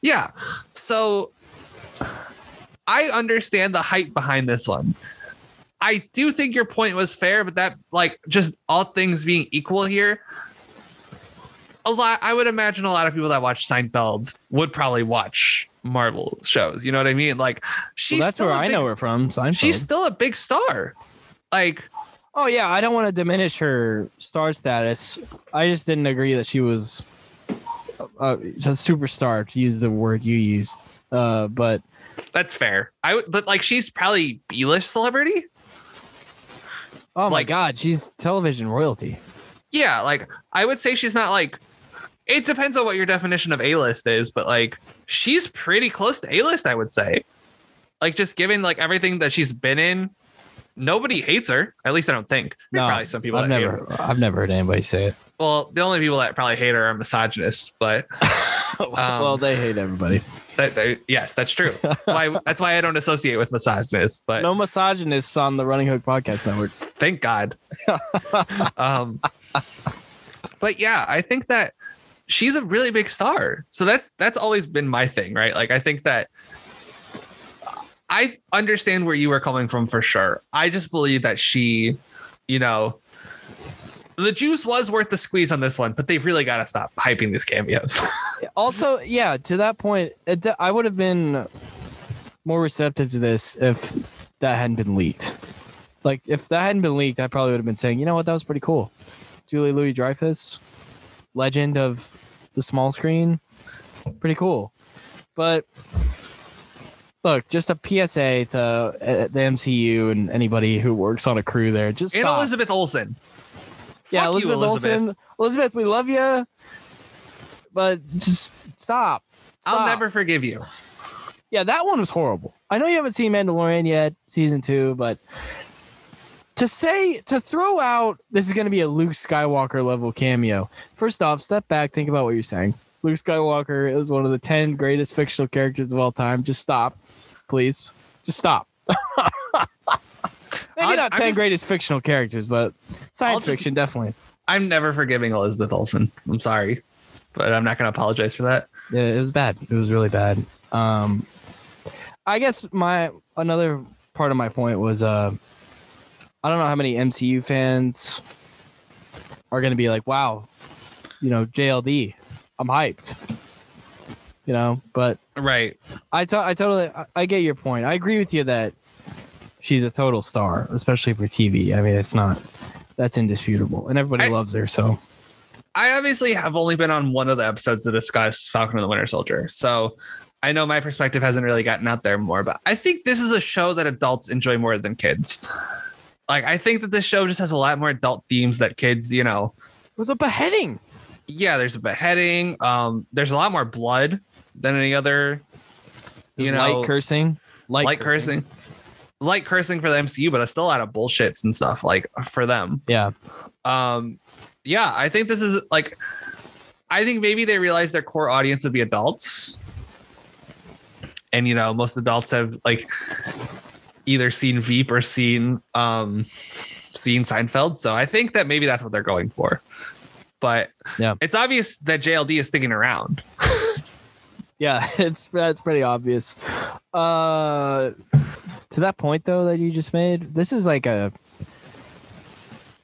Yeah. So I understand the hype behind this one. I do think your point was fair, but that like just all things being equal here. A lot I would imagine a lot of people that watch Seinfeld would probably watch Marvel shows. You know what I mean? Like she's Well, that's still where a I big- know her from. Seinfeld. She's still a big star. Like Oh yeah, I don't want to diminish her star status. I just didn't agree that she was a, a superstar to use the word you used. Uh, but that's fair. I would but like she's probably B-list celebrity. Oh my Like- god, she's television royalty. Yeah, like I would say she's not like it depends on what your definition of A-list is, but like she's pretty close to A-list, I would say. Like just given like everything that she's been in, nobody hates her. At least I don't think. There's No, probably some people I've never. I've never heard anybody say it. Well, the only people that probably hate her are misogynists, but well, they hate everybody. that, that- yes, that's true. That's why that's why I don't associate with misogynists. But No misogynists on the Running Hook Podcast Network. thank God. um, but yeah, I think that she's a really big star. So that's that's always been my thing, right? Like I think that I understand where you were coming from for sure. I just believe that she, you know, the juice was worth the squeeze on this one, but they've really got to stop hyping these cameos. Also, yeah, to that point, uh, I would have been more receptive to this if that hadn't been leaked. Like, if that hadn't been leaked, I probably would have been saying, you know what, that was pretty cool. Julie Louis Dreyfus, legend of the small screen, pretty cool. But look, just a PSA to uh, the MCU and anybody who works on a crew there. Just and stop. Elizabeth Olsen. Yeah, Fuck you, Elizabeth, Olsen. Elizabeth, we love you, but just stop. I'll never forgive you. Yeah, that one was horrible. I know you haven't seen Mandalorian yet, season two, but to say to throw out this is going to be a Luke Skywalker level cameo. First off, step back, think about what you're saying. Luke Skywalker is one of the ten greatest fictional characters of all time. Just stop, please. Just stop. Maybe I- not 10 just- greatest fictional characters, but science just- fiction definitely. I'm never forgiving Elizabeth Olsen. I'm sorry, but I'm not going to apologize for that. Yeah, it was bad. It was really bad. Um, I guess my another part of my point was uh, I don't know how many MCU fans are going to be like, "Wow, you know, JLD, I'm hyped." You know, but Right. I to- I totally I, I get your point. I agree with you that she's a total star, especially for TV. I mean, it's not that's indisputable, and everybody I- loves her. So I obviously have only been on one of the episodes that discuss Falcon and the Winter Soldier. So I know my perspective hasn't really gotten out there more, but I think this is a show that adults enjoy more than kids. Like, I think that this show just has a lot more adult themes that kids, you know, it was a beheading. yeah, there's a beheading. Um, there's a lot more blood than any other, you know, light cursing, light, light cursing. Light cursing for the MCU, but it's still a lot of bullshits and stuff like for them. Yeah, um yeah i think this is like i think maybe they realized their core audience would be adults. And you know most adults have like either seen veep or seen um seen seinfeld. So i think that maybe that's what they're going for. But Yeah. it's obvious that jld is sticking around Yeah, it's that's pretty obvious. Uh to that point though that you just made, this is like a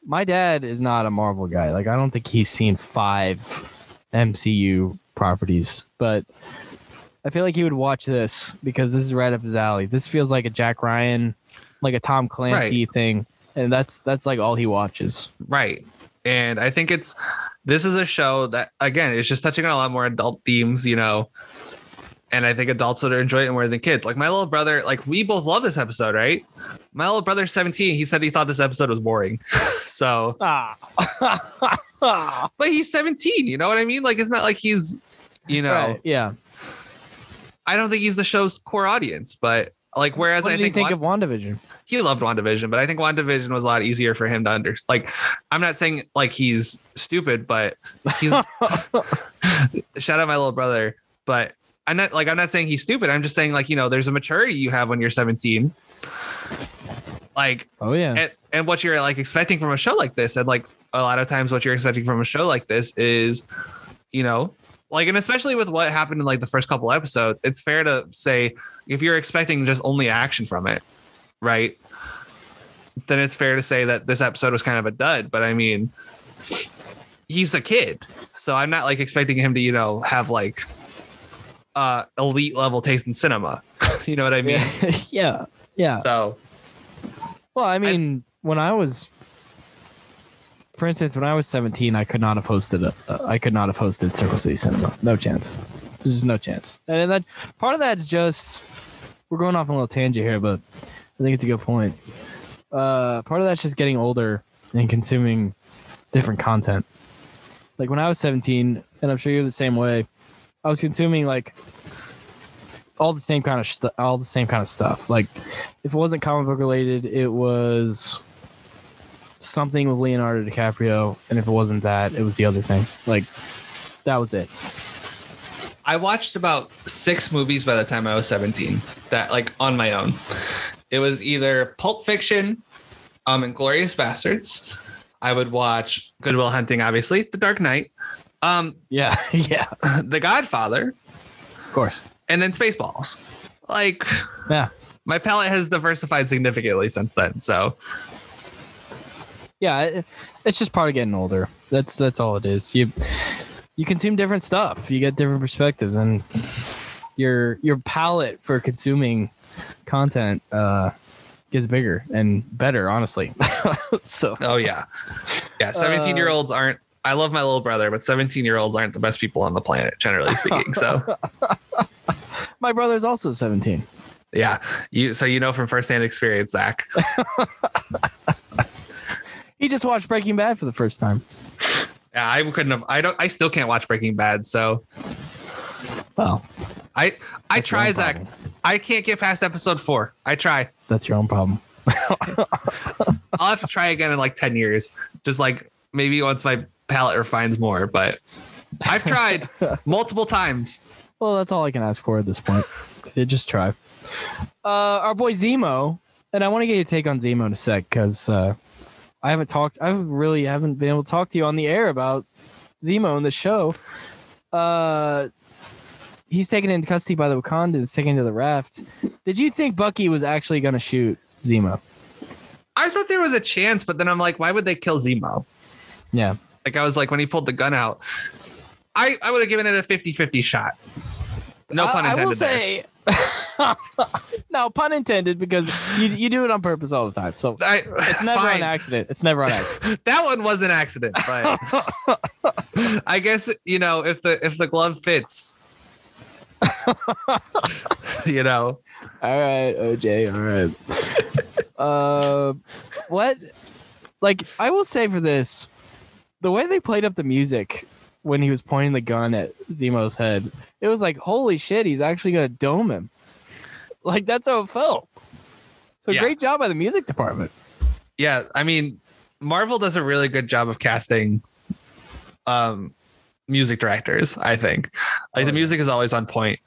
my dad is not a Marvel guy. Like I don't think he's seen five MCU properties, but I feel like he would watch this because this is right up his alley. This feels like a Jack Ryan, like a Tom Clancy thing. And that's that's like all he watches. right and i think it's this is a show that again is just touching on a lot more adult themes you know and i think adults would enjoy it more than kids like my little brother like we both love this episode right my little brother's 17 he said he thought this episode was boring so Ah. but he's 17 you know what i mean like it's not like he's you know Right, yeah. i don't think he's the show's core audience but like whereas What i think, think of WandaVision? he loved WandaVision, but I think WandaVision was a lot easier for him to understand. Like, I'm not saying like he's stupid, but he's shout out my little brother. But I'm not like I'm not saying he's stupid. I'm just saying like you know there's a maturity you have when you're 17. Like Oh yeah. and, and what you're like expecting from a show like this, and like a lot of times what you're expecting from a show like this is, you know, like and especially with what happened in like the first couple episodes, it's fair to say if you're expecting just only action from it, right? Then it's fair to say that this episode was kind of a dud. But I mean, he's a kid, so I'm not like expecting him to, you know, have like uh elite level taste in cinema. you know what I mean? yeah. yeah. Yeah. So Well, I mean, when I was, for instance, when I was 17, I could not have hosted a, uh, I could not have hosted Circle City Cinema. No chance. There's just no chance. And that part of that's just we're going off on a little tangent here, but I think it's a good point. Uh, part of that's just getting older and consuming different content. Like when I was 17, and I'm sure you're the same way. I was consuming like all the same kind of stu- all the same kind of stuff. Like if it wasn't comic book related, it was something with Leonardo DiCaprio, and if it wasn't that, it was the other thing. Like that was it. I watched about six movies by the time I was 17 that like on my own. It was either Pulp Fiction, um, Inglourious Basterds. I would watch Good Will Hunting, obviously, The Dark Knight, um, Yeah, yeah, The Godfather, of course. and then Spaceballs. Like Yeah, my palate has diversified significantly since then. So yeah. It, it's just part of getting older. That's that's all it is. You you consume different stuff. You get different perspectives, and your your palate for consuming content uh, gets bigger and better. Honestly, so oh yeah. Yeah. 17 year olds aren't I love my little brother, but 17 year olds aren't the best people on the planet, generally speaking. So my brother's also seventeen. yeah. You so you know from firsthand experience, Zach. He just watched Breaking Bad for the first time. Yeah, I couldn't have I don't I still can't watch Breaking Bad, so Well, I I try Zach. I can't get past episode four. I try. that's your own problem. I'll have to try again in like 10 years. Just like maybe once my palate refines more, but I've tried multiple times. Well, that's all I can ask for at this point. Just try. Uh, our boy Zemo, and I want to get your take on Zemo in a sec because uh, I haven't talked. I really haven't been able to talk to you on the air about Zemo in the show. Uh, he's taken into custody by the Wakandans, taken to the raft. Did you think Bucky was actually going to shoot Zemo? I thought there was a chance, but then I'm like, why would they kill Zemo? Yeah. Like I was like when he pulled the gun out, I, I would have given it a 50-50 shot. No pun intended. I will there. say. no pun intended because you you do it on purpose all the time. So I, it's never fine. an accident. It's never an accident. That one was an accident, but I guess you know if the if the glove fits, you know. All right, OJ. All right. uh, what? Like, I will say for this, the way they played up the music when he was pointing the gun at Zemo's head, it was like, holy shit, he's actually gonna dome him. Like that's how it felt. So Yeah. great job by the music department. yeah, I mean, Marvel does a really good job of casting um music directors, I think. Like Oh, the yeah. music is always on point.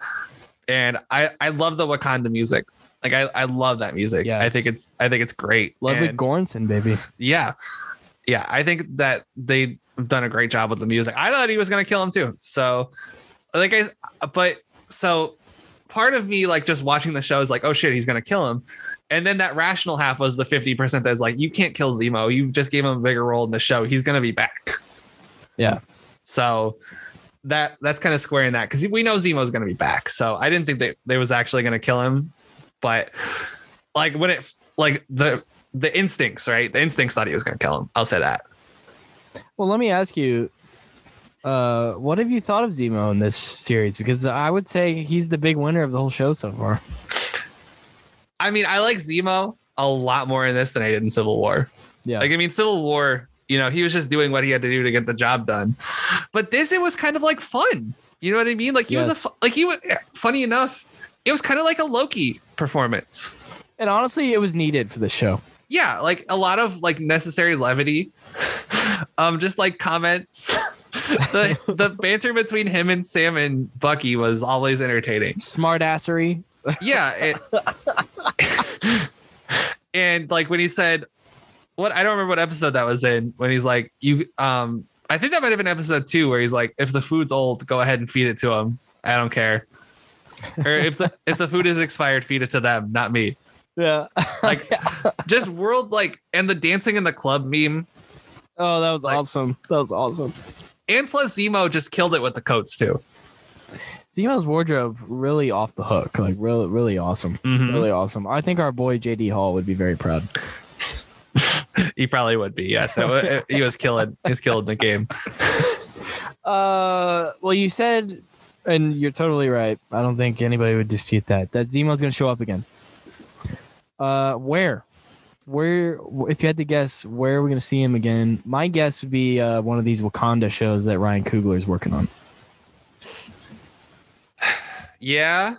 And I I love the Wakanda music. Like I, I love that music. I think it's I think it's great. Ludwig And Göransson, baby. yeah. Yeah, I think that they've done a great job with the music. I thought he was going to kill him too. So like I but so part of me like just watching the show is like, oh shit, he's gonna kill him. And then that rational half was the 50% that's like, you can't kill Zemo. You just gave him a bigger role in the show. He's gonna be back. Yeah. So that that's kind of squaring that because we know Zemo's gonna be back. So I didn't think that they was actually gonna kill him. But like when it like the the instincts, right? The instincts thought he was gonna kill him. I'll say that. Well, let me ask you, uh, what have you thought of Zemo in this series? Because I would say he's the big winner of the whole show so far. I mean, I like Zemo a lot more in this than I did in Civil War. Yeah. Like, I mean, Civil War, you know, he was just doing what he had to do to get the job done. But this, it was kind of like fun. You know what I mean? Like he was a like he was funny enough. It was kind of like a Loki performance. and honestly, it was needed for the show. Yeah, like a lot of like necessary levity. Um, just like comments. the the banter between him and Sam and Bucky was always entertaining. Smartassery. yeah it, and like when he said what i don't remember what episode that was in when he's like you um i think that might have been episode two where he's like if the food's old go ahead and feed it to him i don't care or if the if the food is expired feed it to them not me Yeah. like just world like and the dancing in the club meme oh, that was like- awesome. That was awesome. and plus zemo just killed it with the coats too Zemo's wardrobe really off the hook. Like really, really awesome. Mhm. Really awesome. I think our boy JD Hall would be very proud. he probably would be yes he was killing he was killing the game Uh, well, you said, and you're totally right. I don't think anybody would dispute that. That Zemo's going to show up again. Uh, where? Where? If you had to guess, where are we going to see him again? My guess would be uh, one of these Wakanda shows that Ryan Coogler is working on. Yeah.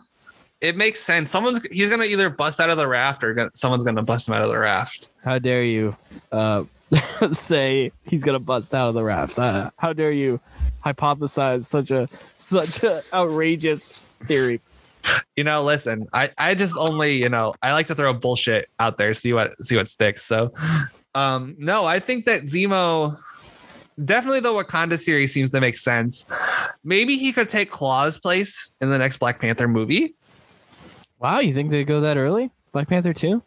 it makes sense. Someone's he's gonna either bust out of the raft or gonna, someone's gonna bust him out of the raft. How dare you uh, say he's gonna bust out of the raft? Uh, how dare you hypothesize such a such a outrageous theory? You know, listen, I I just only you know I like to throw bullshit out there, see what see what sticks. So, um, no, I think that Zemo. Definitely the Wakanda series seems to make sense. Maybe he could take Klaue's place in the next Black Panther movie. Wow, you think they go that early? Black Panther two?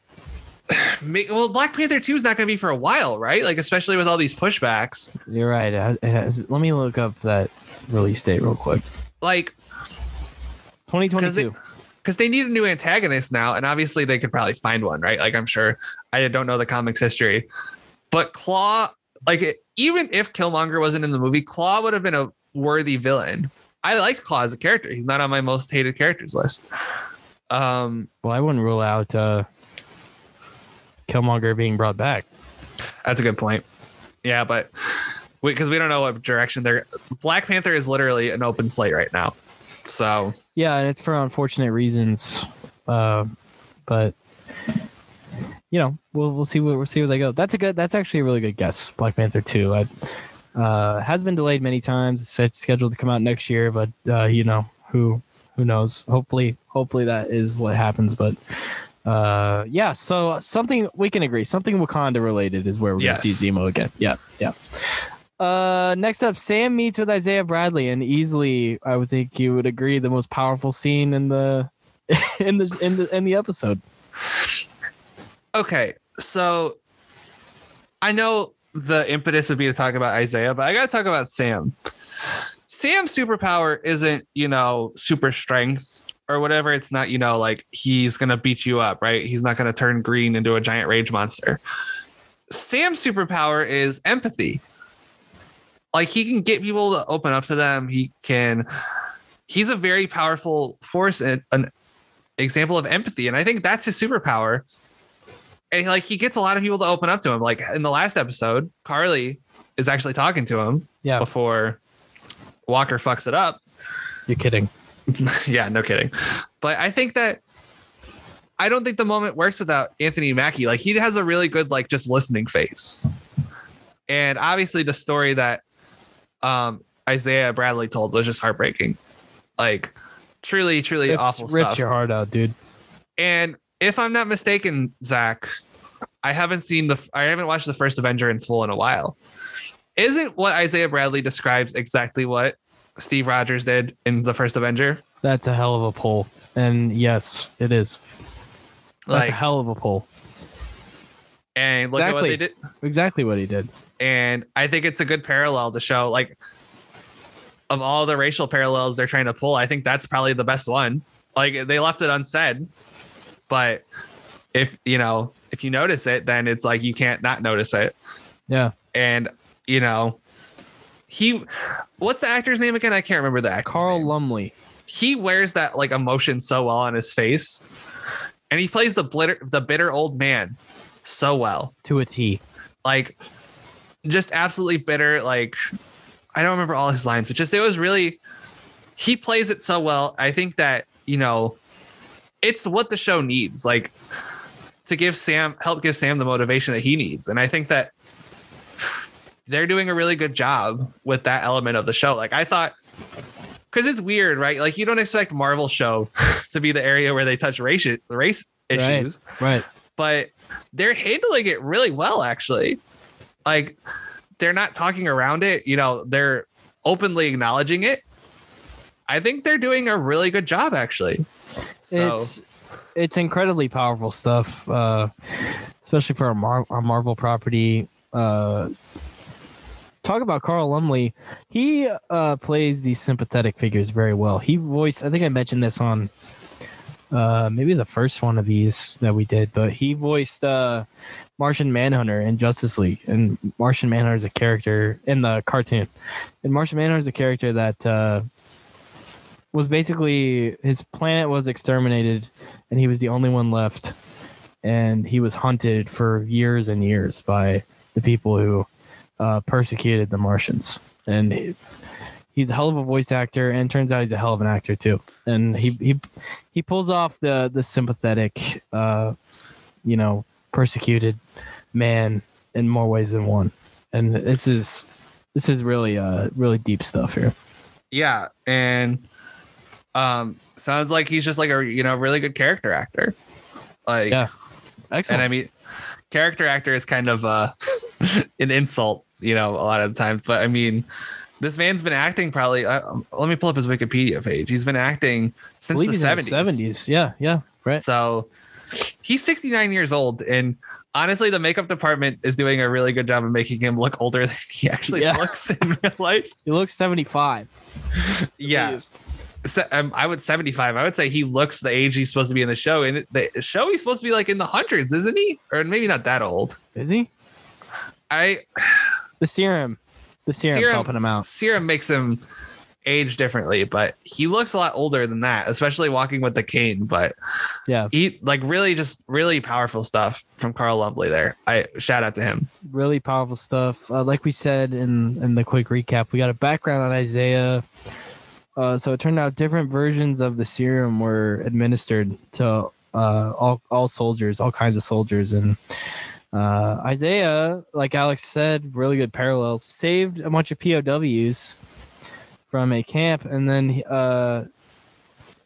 May- Well, Black Panther 2 is not going to be for a while, right? Like, especially with all these pushbacks. You're right. Has- let me look up that release date real quick. Like, 2022. because they need a new antagonist now, and obviously they could probably find one, right? Like, I'm sure I don't know the comics history, but Klaue, like, even if Killmonger wasn't in the movie, Klaue would have been a worthy villain. I like Klaue as a character. He's not on my most hated characters list. Um, Well, I wouldn't rule out uh, Killmonger being brought back. That's a good point. Yeah, but because we, don't know what direction they're. Black Panther is literally an open slate right now. So Yeah, and it's for unfortunate reasons. Uh, but you know, we'll we'll see where we'll see where they go. That's a good. That's actually a really good guess. Black Panther two. I, uh, has been delayed many times. It's scheduled to come out next year, but uh, you know who who knows. Hopefully, hopefully that is what happens. But uh, yeah. So something we can agree. Something Wakanda related is where we're Yes. gonna see Zemo again. Yeah, yeah. Uh, next up, Sam meets with Isaiah Bradley, and easily, I would think you would agree, the most powerful scene in the in the in the in the episode. okay, so I know the impetus would be to talk about Isaiah, but I got to talk about Sam. Sam's superpower isn't you know super strength or whatever. It's not you know like he's gonna beat you up, right? He's not gonna turn green into a giant rage monster. Sam's superpower is empathy. Like he can get people to open up to them. He can. He's a very powerful force and an example of empathy, and I think that's his superpower. And like he gets a lot of people to open up to him. Like in the last episode, Carly is actually talking to him Yeah, before Walker fucks it up. you're kidding. yeah, no kidding. But I think that I don't think the moment works without Anthony Mackie. Like he has a really good like just listening face. And obviously the story that um Isaiah Bradley told was just heartbreaking. Like truly, truly Rips, awful stuff. your heart out, dude. And if I'm not mistaken, Zach, I haven't seen the I haven't watched the first Avenger in full in a while. Isn't what Isaiah Bradley describes exactly what Steve Rogers did in the first Avenger? That's a hell of a pull, and yes, it is. That's a hell of a pull. and look at what Exactly. they did. Exactly what he did. And I think it's a good parallel to show like of all the racial parallels they're trying to pull, I think that's probably the best one. Like they left it unsaid, but if you know, if you notice it, then it's like you can't not notice it. Yeah, and you know he what's the actor's name again i can't remember that. actor Carl Lumbly. he wears that like emotion so well on his face and he plays the bitter the bitter old man so well to a T. like just absolutely bitter like i don't remember all his lines but just it was really he plays it so well. I think that you know it's what the show needs like to give sam help give sam the motivation that he needs. And i think that they're doing a really good job with that element of the show. Like i thought because it's weird right? Like you don't expect marvel show to be the area where they touch race race Right. issues. Right. but they're handling it really well actually like they're not talking around it you know they're openly acknowledging it i think they're doing a really good job actually so It's it's incredibly powerful stuff, uh, especially for a, Mar- a Marvel property. Uh, talk about Carl Lumbly. He uh, plays these sympathetic figures very well. He voiced. I think I mentioned this on uh, maybe the first one of these that we did, but he voiced uh, Martian Manhunter in Justice League, and Martian Manhunter is a character in the cartoon. And Martian Manhunter is a character that. Uh, was basically his planet was exterminated and he was the only one left and he was hunted for years and years by the people who uh, persecuted the martians and he, he's a hell of a voice actor, and turns out he's a hell of an actor too. And he he he pulls off the the sympathetic, uh, you know, persecuted man in more ways than one. And this is this is really uh really deep stuff here. Yeah, and um, sounds like he's just like a you know really good character actor. Like, Yeah. Excellent. and I mean, character actor is kind of uh an insult, you know, a lot of the time, But I mean, this man's been acting probably. Uh, let me pull up his Wikipedia page. He's been acting since the he's in seventies. Seventies. Yeah. Yeah. Right. So he's 69 years old, and honestly, the makeup department is doing a really good job of making him look older than he actually Yeah. looks in real life. He looks seventy five. Yeah, se- um, I would 75. I would say he looks the age he's supposed to be in the show. And the show he's supposed to be like in the hundreds, isn't he? Or maybe not that old. Is he? I The serum. The serum's Serum- helping him out. serum makes him age differently, but he looks a lot older than that, especially walking with the cane. But Yeah. he like really just really powerful stuff from Carl Lumbly there. I shout out to him. really powerful stuff. Uh, like we said in in the quick recap, we got a background on Isaiah. Uh, so it turned out different versions of the serum were administered to uh, all all soldiers, all kinds of soldiers, and uh, Isaiah, like Alex said, really good parallels. Saved a bunch of POWs from a camp, and then uh,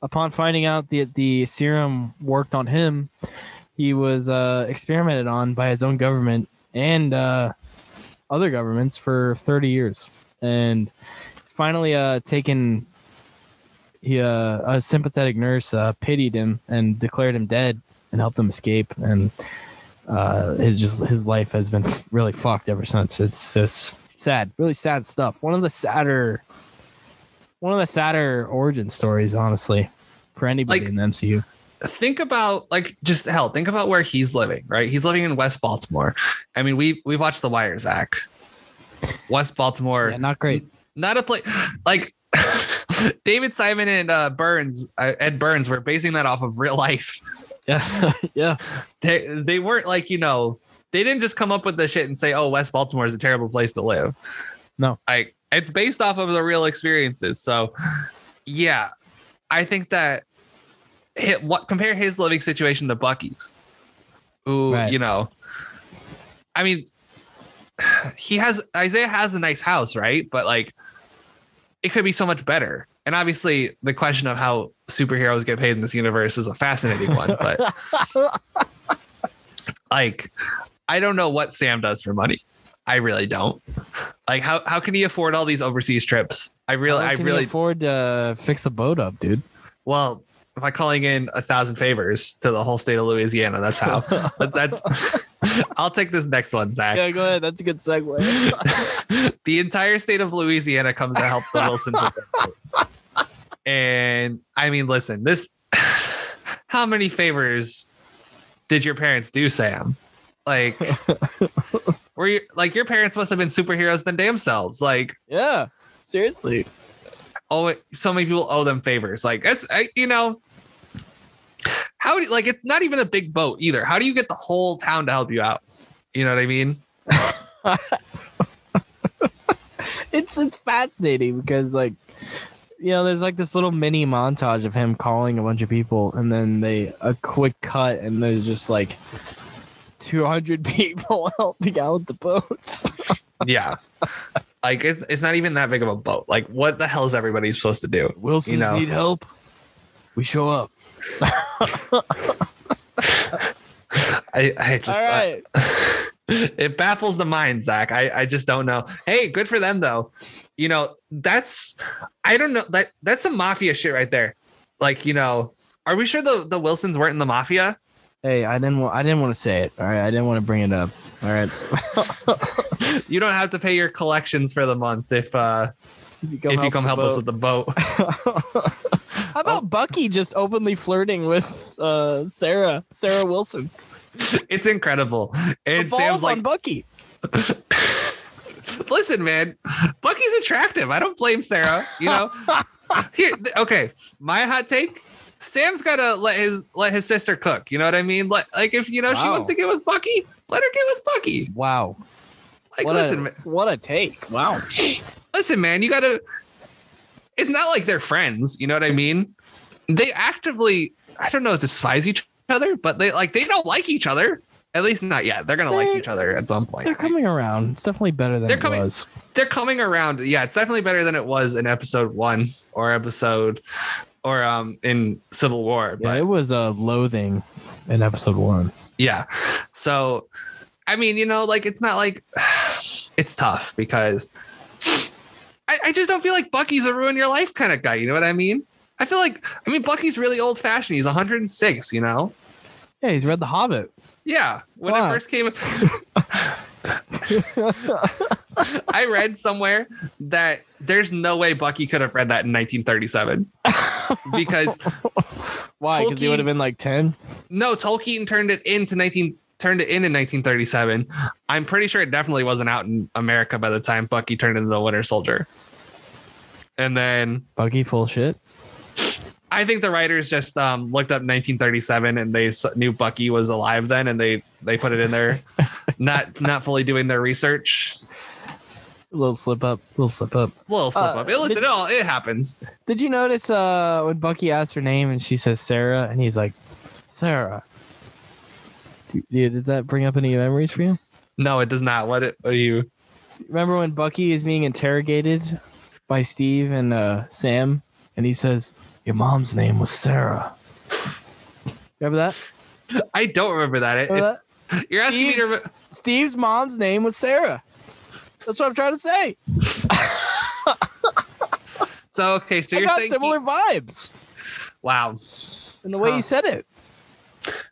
upon finding out that the serum worked on him, he was uh, experimented on by his own government and uh, other governments for 30 years. And finally uh taken he uh, a sympathetic nurse uh, pitied him and declared him dead and helped him escape. And uh his just his life has been really fucked ever since. It's just sad really sad stuff. One of the sadder one of the sadder origin stories honestly for anybody Like- in the mcu think about like just hell think about where he's living right? He's living in west baltimore. I mean we we've watched the wire zach. West baltimore. Yeah, not great. Not a place like david simon and uh burns uh, ed burns were basing that off of real life. Yeah yeah. They they weren't like you know they didn't just come up with the shit and say oh west baltimore is a terrible place to live. No. like it's based off of the real experiences so yeah i think that hit, what compare his living situation to bucky's who Right. you know i mean he has isaiah has a nice house right but like it could be so much better and obviously the question of how superheroes get paid in this universe is a fascinating one but like I don't know what Sam does for money. I really don't. Like how how can he afford all these overseas trips? I really How I really afford to fix a boat up dude well by calling in a thousand favors to the whole state of Louisiana. That's how. but that's I'll take this next one, Zach. Yeah, go ahead. That's a good segue. the entire state of Louisiana comes to help the Wilsons with. And I mean, listen, this how many favors did your parents do, Sam? Like were you like your parents must have been superheroes than damn selves. Like, yeah, seriously. oh so many people owe them favors. Like that's I, you know how do you, like it's not even a big boat either. How do you get the whole town to help you out? You know what I mean? It's it's fascinating because like you know, there's like this little mini montage of him calling a bunch of people, and then they a quick cut, and there's just like 200 people helping out the boats. Yeah. like it's, it's not even that big of a boat. Like what the hell is everybody supposed to do? Wilsons You know. need help. We show up. I, I just All right. it baffles the mind, Zach. I, I just don't know. Hey, good for them though. You know, that's I don't know that that's some mafia shit right there. Like, you know, are we sure the, the Wilsons weren't in the mafia? Hey, I didn't want. I didn't want to say it. All right, I didn't want to bring it up. All right. You don't have to pay your collections for the month if uh If you if you come help us with the boat. How about Bucky just openly flirting with uh, Sarah, Sarah Wilson? it's incredible. And Sam's like, Bucky. listen, man, Bucky's attractive. I don't blame Sarah. You know, here, okay, my hot take. Sam's gotta let his let his sister cook. You know what I mean? Let, like if you know she wants to get with Bucky, let her get with Bucky. Wow. Like what listen, a what a take. Wow. listen, man, you gotta it's not like they're friends. You know what I mean? They actively, I don't know, despise each other, but they like they don't like each other. At least not yet. They're gonna like They're- each other at some point. They're coming around. It's definitely better than They're it coming- was. They're coming around. Yeah, it's definitely better than it was in episode one or episode or um in Civil War. Yeah, But it was a loathing in episode one. yeah. So I mean, you know, like it's not like it's tough because I, I just don't feel like Bucky's a ruin your life kind of guy. You know what I mean? I feel like I mean Bucky's really old fashioned. He's 106, you know? Yeah, he's read The Hobbit. Yeah. When Wow. it first came I read somewhere that there's no way Bucky could have read that in 1937 because Why? Because he would have been like ten. no, Tolkien turned it into 19 turned it in in 1937. I'm pretty sure it definitely wasn't out in America by the time Bucky turned into the Winter Soldier. And then Bucky full shit. I think the writers just um, looked up 1937 and they knew Bucky was alive then, and they they put it in there, not not fully doing their research. A little slip up. little slip up. little slip Uh, up. It, listen, it, all, it happens. Did you notice uh when Bucky asks her name and she says Sarah and he's like, Sarah. Do- Does that bring up any memories for you? No, it does not. What, it, what are you? Remember when Bucky is being interrogated by Steve and uh, Sam, and he says, "Your mom's name was Sarah." Remember that? I don't remember that. Remember it's you're asking me to. Re- Steve's mom's name was Sarah. That's what I'm trying to say. so okay, so I you're got saying similar vibes wow, And the way Huh. you said it.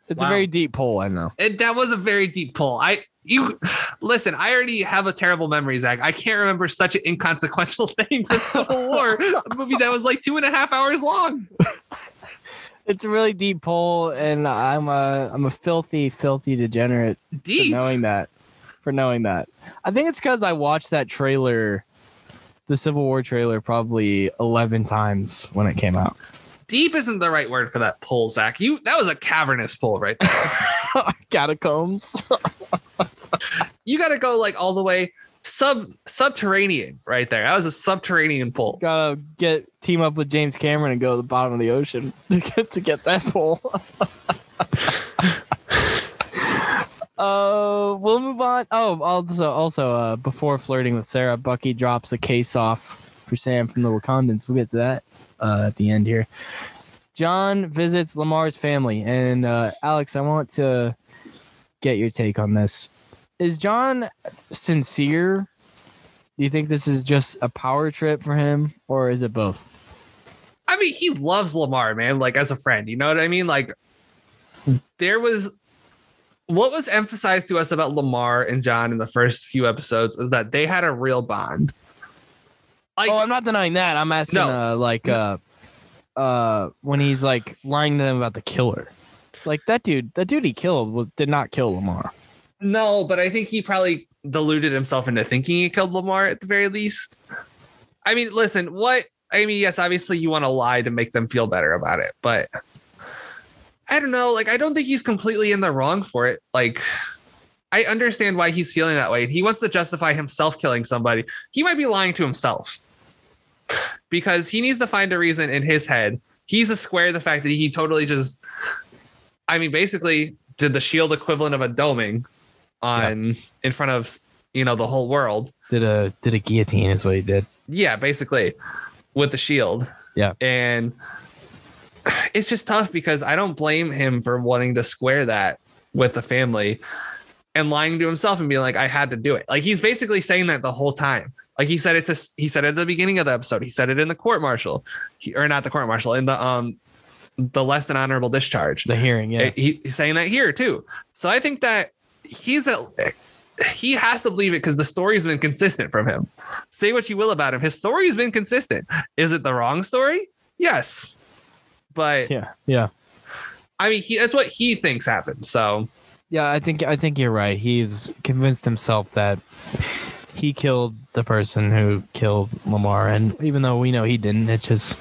It's Wow. a very deep poll, I know. it, that was a very deep pull. I you listen. I already have a terrible memory, Zach. I can't remember such an inconsequential thing from Civil War, a movie that was like two and a half hours long. It's a really deep poll, and I'm a I'm a filthy, filthy degenerate for Deep. knowing that. For knowing that, I think it's because I watched that trailer, the Civil War trailer, probably eleven times when it came out. Deep isn't the right word for that pull, Zach. You that was a cavernous pull, right? there. Catacombs. you got to go like all the way sub subterranean right there. That was a subterranean pull. Gotta get team up with James Cameron and go to the bottom of the ocean to get to get that poll. Uh, we'll move on. Oh, also, also, uh, before flirting with Sarah, Bucky drops a case off for Sam from the Wakandans. We'll get to that uh, at the end here. John visits Lamar's family, and uh, Alex, I want to get your take on this. Is John sincere? Do you think this is just a power trip for him, or is it both? I mean, he loves Lamar, man, like as a friend. You know what I mean? Like there was what was emphasized to us about Lamar and John in the first few episodes is that they had a real bond. Like oh, I'm not denying that. I'm asking, No. uh, like, uh, uh, when he's like lying to them about the killer. Like that dude, that dude he killed was did not kill Lamar. No, but I think he probably deluded himself into thinking he killed Lamar at the very least. I mean, listen, what I mean, yes, obviously you want to lie to make them feel better about it, but I don't know. Like, I don't think he's completely in the wrong for it. Like, I understand why he's feeling that way. He wants to justify himself killing somebody. He might be lying to himself because he needs to find a reason in his head. He's a square the fact that he totally just, I mean, basically did the shield equivalent of a doming on in front of you know the whole world. Did a did a guillotine is what he did. Yeah, basically with the shield. Yeah. And it's just tough because I don't blame him for wanting to square that with the family and lying to himself and being like, I had to do it. Like he's basically saying that the whole time. Like he said it to he said it at the beginning of the episode. He said it in the court martial. Or not the court martial, in the um the less than honorable discharge. The hearing, yeah. He, he's saying that here too. So I think that he's a he has to believe it because the story's been consistent from him. Say what you will about him, his story's been consistent. Is it the wrong story? Yes, but yeah, yeah. I mean, he, that's what he thinks happened. So Yeah, I think I think you're right. He's convinced himself that he killed the person who killed Lamar, and even though we know he didn't, it just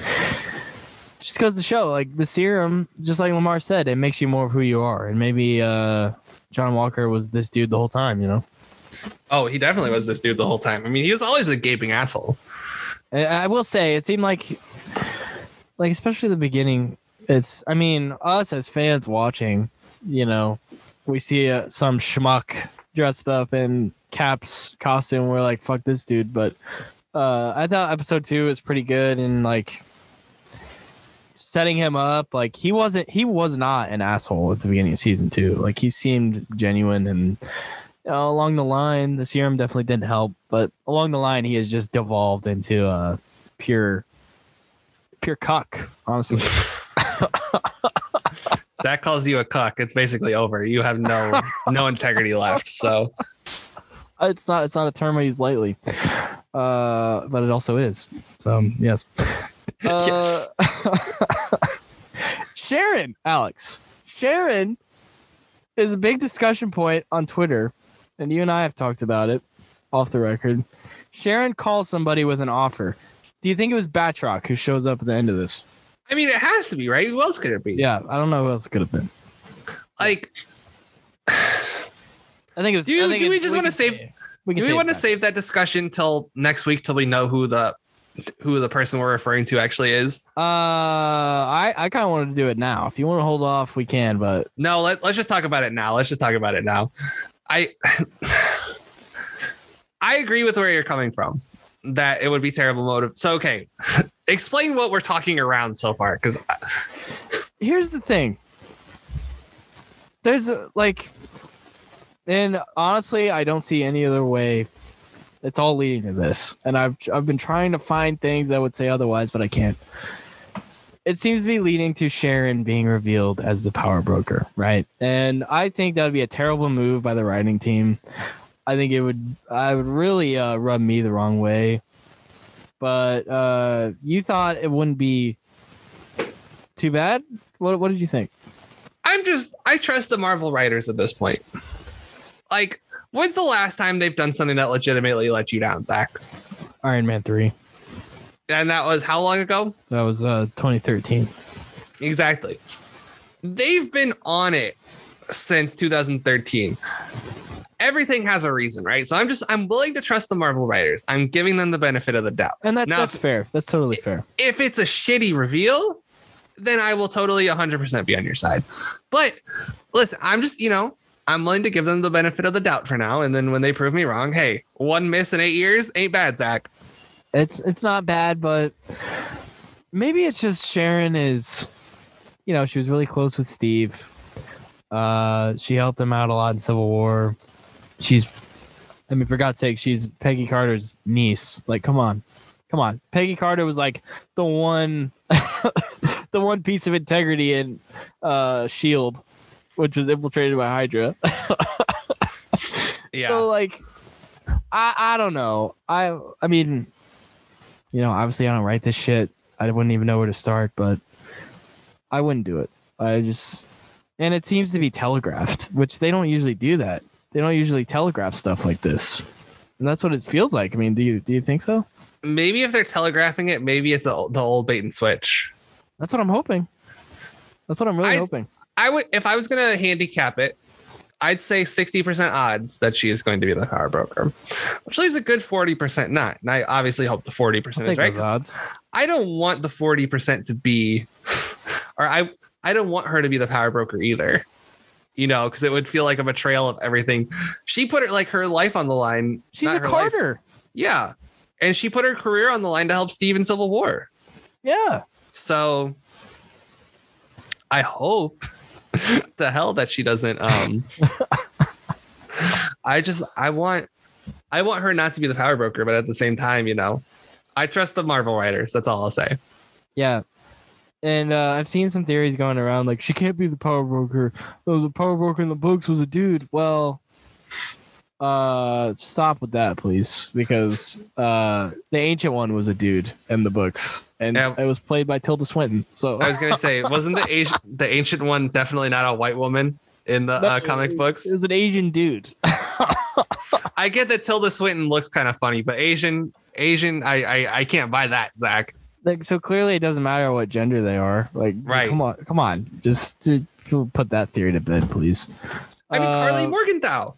just goes to show, like the serum, just like Lamar said, it makes you more of who you are, and maybe uh, John Walker was this dude the whole time, you know. oh, he definitely was this dude the whole time. I mean, he was always a gaping asshole. I will say, it seemed like, like especially the beginning. It's, I mean, us as fans watching, you know, we see uh, some schmuck dressed up in Cap's costume. We're like, fuck this dude. But uh, I thought episode two was pretty good and like setting him up. Like he wasn't, he was not an asshole at the beginning of season two. Like he seemed genuine and you know, along the line, the serum definitely didn't help. But along the line, he has just devolved into a pure, pure cuck. Honestly. Zach calls you a cuck. It's basically over. You have no no integrity left. So it's not it's not a term I use lightly, uh, but it also is. So yes. Yes. Uh, Sharon, Alex, Sharon is a big discussion point on Twitter, and you and I have talked about it off the record. Sharon calls somebody with an offer. Do you think it was Batroc who shows up at the end of this? I mean, it has to be right. Who else could it be? Yeah, I don't know who else it could have been. Like, I think it was. Do you- think do we just wanna can save- We can do we want to save that discussion till next week till we know who the who the person we're referring to actually is? Uh, I I kind of wanted to do it now. If you want to hold off, we can. But No, let, let's just talk about it now. Let's just talk about it now. I I agree with where you're coming from. That it would be terrible motive. So okay, explain what we're talking around so far, because here's the thing. There's a, like, and honestly, I don't see any other way. It's all leading to this, and I've I've been trying to find things that would say otherwise, but I can't. It seems to be leading to Sharon being revealed as the power broker, right? And I think that would be a terrible move by the writing team. I think it would I would really uh, rub me the wrong way. But uh, you thought it wouldn't be too bad. What What did you think? I'm just I trust the Marvel writers at this point. Like, when's the last time they've done something that legitimately let you down, Zach? Iron Man three. And that was how long ago? That was uh 2013. Exactly. They've been on it since 2013. Everything has a reason, right? So I'm just I'm willing to trust the Marvel writers. I'm giving them the benefit of the doubt. And that Now, that's fair. That's totally fair. if it's a shitty reveal, then I will totally 100% be on your side. But listen, I'm just, you know, I'm willing to give them the benefit of the doubt for now. And then when they prove me wrong, hey, one miss in eight years ain't bad, Zach. It's it's not bad, but maybe it's just Sharon is, you know, she was really close with Steve. Uh, she helped him out a lot in Civil War. She's, I mean, for God's sake, she's Peggy Carter's niece. Like, come on, come on. Peggy Carter was like the one, the one piece of integrity in uh, Shield, which was infiltrated by Hydra. Yeah. So like, I I don't know. I I mean, you know, obviously I don't write this shit. I wouldn't even know where to start, but I wouldn't do it. I just and it seems to be telegraphed, which they don't usually do that. They don't usually telegraph stuff like this. And that's what it feels like. I mean, do you do you think so? maybe if they're telegraphing it, maybe it's a, the old bait and switch. That's what I'm hoping. That's what I'm really I- hoping. I would, if I was going to handicap it, I'd say 60% odds that she is going to be the power broker, which leaves a good 40% not. And I obviously hope the 40% I'll is right. odds. I don't want the 40% to be, or I, I don't want her to be the power broker either. You know, because it would feel like a betrayal of everything. She put it like her life on the line. She's a her life. Carter. Yeah. And she put her career on the line to help Steve in Civil War. Yeah. So I hope the hell that she doesn't um I just I want I want her not to be the power broker, but at the same time, you know, I trust the Marvel writers. That's all I'll say. Yeah. And uh, I've seen some theories going around like she can't be the power broker. Oh, the power broker in the books was a dude. Well, uh, stop with that, please, because uh, the ancient one was a dude in the books, and Yeah. it was played by Tilda Swinton. So I was gonna say, wasn't the Asian, the ancient one definitely not a white woman in the uh, No, comic books? it was an Asian dude. I get that Tilda Swinton looks kind of funny, but Asian, Asian, I, I, I can't buy that, Zach. like, so clearly, it doesn't matter what gender they are. Like, Right. Come on, come on, just to put that theory to bed, please. I mean, Karli Uh, Morgenthau.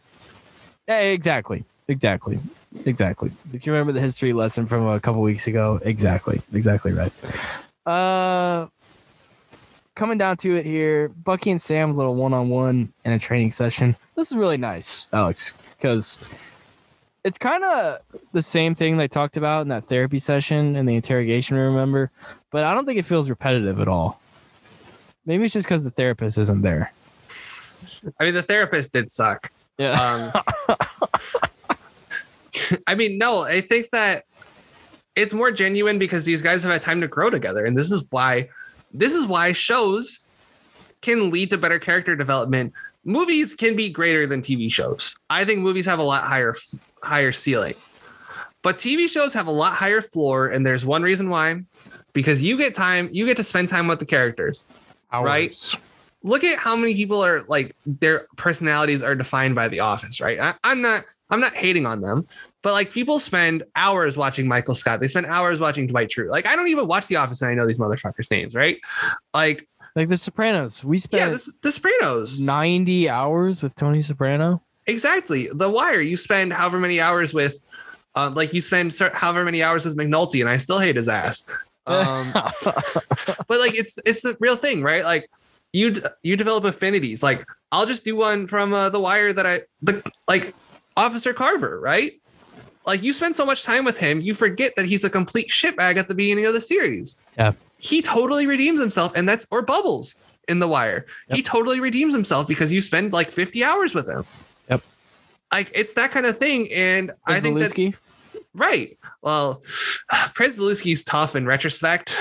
Yeah, exactly. Exactly. Exactly. If you remember the history lesson from a couple weeks ago, exactly, exactly right. Uh, coming down to it here, Bucky and Sam, a little one-on-one in a training session. This is really nice, Alex, because it's kind of the same thing they talked about in that therapy session in the interrogation room. Remember, but I don't think it feels repetitive at all. Maybe it's just because the therapist isn't there. I mean, the therapist did suck. Yeah. Um, I mean, no, I think that it's more genuine because these guys have had time to grow together, and this is why this is why shows can lead to better character development. Movies can be greater than TV shows. I think movies have a lot higher higher ceiling, but TV shows have a lot higher floor, and there's one reason why: because you get time, you get to spend time with the characters. Right. Look at how many people are like their personalities are defined by The Office, right? I, I'm not I'm not hating on them, but like people spend hours watching Michael Scott. They spend hours watching Dwight Schrute. Like I don't even watch The Office and I know these motherfuckers' names, right? Like Like The Sopranos. We spent yeah, this, The Sopranos. 90 hours with Tony Soprano. Exactly. The Wire. You spend however many hours with, uh, like you spend however many hours with McNulty, and I still hate his ass. Um, but like it's it's the real thing, right? Like you you develop affinities. Like I'll just do one from uh, the Wire that I the like Officer Carver, right? Like you spend so much time with him, you forget that he's a complete shitbag at the beginning of the series. Yeah. He totally redeems himself, and that's or Bubbles in the Wire. He totally redeems himself because you spend like 50 hours with him. Yep. Like it's that kind of thing, and I think that Right. Well, Prez Belusky's tough in retrospect.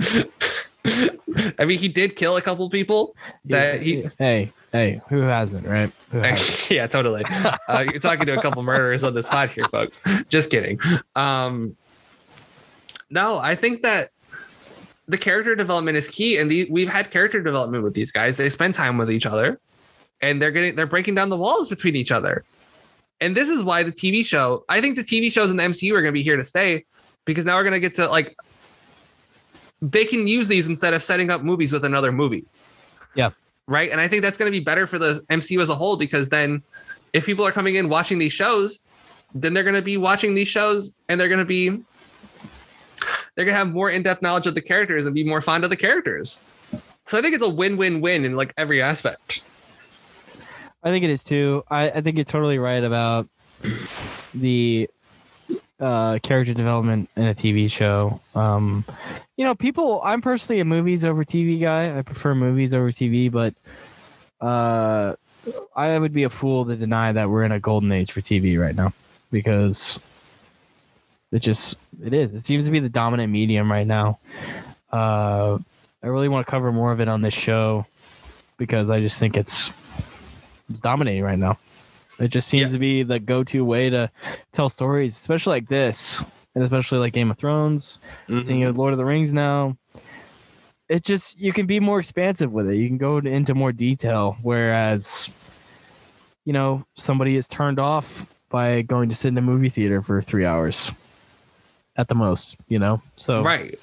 I mean, he did kill a couple people. That he, Hey, hey, who hasn't, right? Who hasn't? yeah, totally. Uh, you're talking to a couple murderers on this pod here, folks. Just kidding. Um, no, I think that the character development is key, and the, we've had character development with these guys. They spend time with each other, and they're getting they're breaking down the walls between each other. And this is why the TV show. I think the TV shows in the MCU are going to be here to stay because now we're going to get to like they can use these instead of setting up movies with another movie. Yeah. Right. And I think that's going to be better for the MCU as a whole because then if people are coming in watching these shows, then they're going to be watching these shows and they're going to be they're going to have more in-depth knowledge of the characters and be more fond of the characters. So I think it's a win-win-win in like every aspect. I think it is too. I, I think you're totally right about the uh, character development in a TV show. Um, you know, people. I'm personally a movies over TV guy. I prefer movies over TV, but uh, I would be a fool to deny that we're in a golden age for TV right now because it just it is. It seems to be the dominant medium right now. Uh, I really want to cover more of it on this show because I just think it's it's dominating right now. It just seems Yeah. to be the go-to way to tell stories, especially like this, and especially like Game of Thrones. Mm-hmm. Seeing it with Lord of the Rings now, it just you can be more expansive with it. You can go into more detail, whereas you know somebody is turned off by going to sit in a movie theater for three hours at the most. You know, so Right.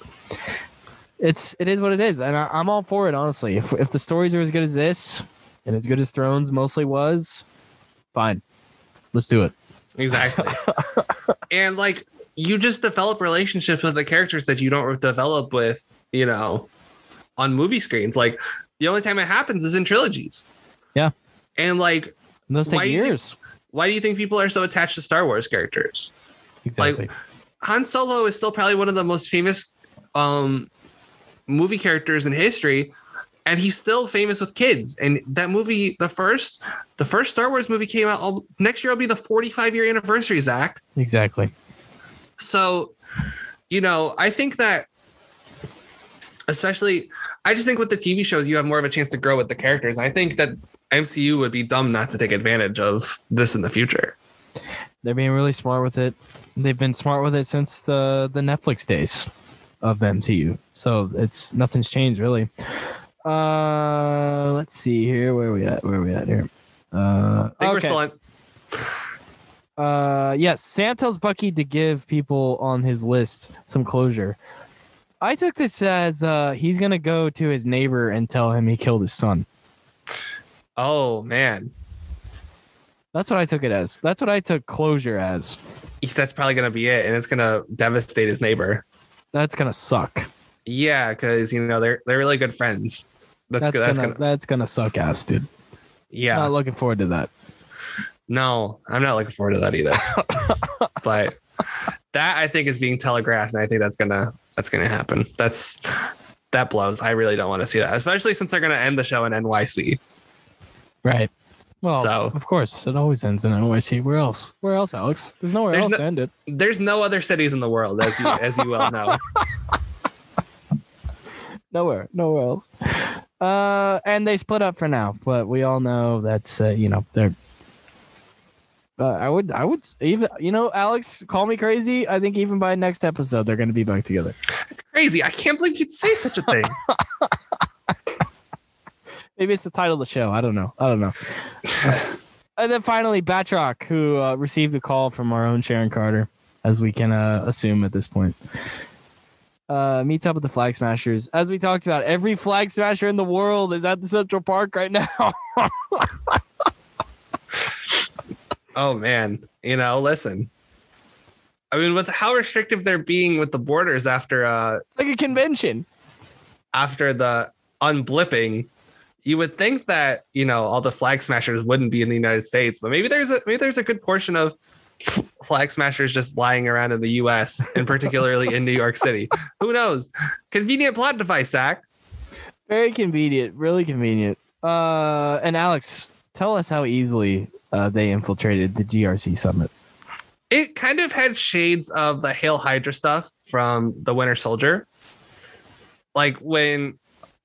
it's it is what it is, and I, I'm all for it. Honestly, if if the stories are as good as this and as good as Thrones mostly was, fine, let's do it. Exactly. and like you just develop relationships with the characters that you don't develop with, you know, on movie screens. Like the only time it happens is in trilogies. Yeah. And like, And those Why take do you think- why do you think people are so attached to Star Wars characters? Exactly. Han Solo is still probably one of the most famous um movie characters in history and he's still famous with kids and that movie the first the first Star Wars movie came out all, next year will be the 45 year anniversary Zach exactly. So you know i think that especially i just think with the tv shows you have more of a chance to grow with the characters i think that mcu would be dumb not to take advantage of this in the future They're being really smart with it. They've been smart with it since the the Netflix days of the MCU. So it's nothing's changed really. Uh, let's see here. Where are we at? Where are we at here? Uh, i think we're okay. still on Uh, yes, Sam tells Bucky to give people on his list some closure. I took this as uh, he's gonna go to his neighbor and tell him he killed his son. oh man That's what I took it as. That's what I took closure as. that's probably gonna be it, and it's gonna devastate his neighbor. That's gonna suck. Yeah, because you know they're they're really good friends. That's, That's, gonna, That's gonna, that's gonna suck ass, dude. yeah. Not looking forward to that. No, I'm not looking forward to that either. but that I think is being telegraphed, and I think that's gonna that's gonna happen. That's that blows. I really don't want to see that, especially since they're gonna end the show in NYC. Right. Well, So- of course, it always ends in NYC. Where else? Where else, Alex? There's nowhere There's else no- to end it. There's no other cities in the world, as you as you well know. Nowhere. Nowhere else. Uh, and they split up for now, but we all know that's uh, you know they're. Uh, I would, I would even, you know, Alex, call me crazy. I think even by next episode, they're going to be back together. It's crazy. I can't believe you'd say such a thing. Maybe it's the title of the show. I don't know. I don't know. and then finally, Batroc, who uh, received a call from our own Sharon Carter, as we can uh, assume at this point. Uh, meets up with the Flag Smashers. As we talked about, every Flag Smasher in the world is at the Central Park right now. oh man, you know, listen. I mean, with how restrictive they're being with the borders after uh it's like a convention. after the unblipping, you would think that you know all the flag smashers wouldn't be in the United States, but maybe there's a maybe there's a good portion of flag smashers just lying around in the U.S. and particularly in New York City. Who knows? Convenient plot device, Zach. Very convenient. Really convenient. Uh, and Alex, tell us how easily uh, they infiltrated the GRC summit. It kind of had shades of the Hail Hydra stuff from the Winter Soldier, like when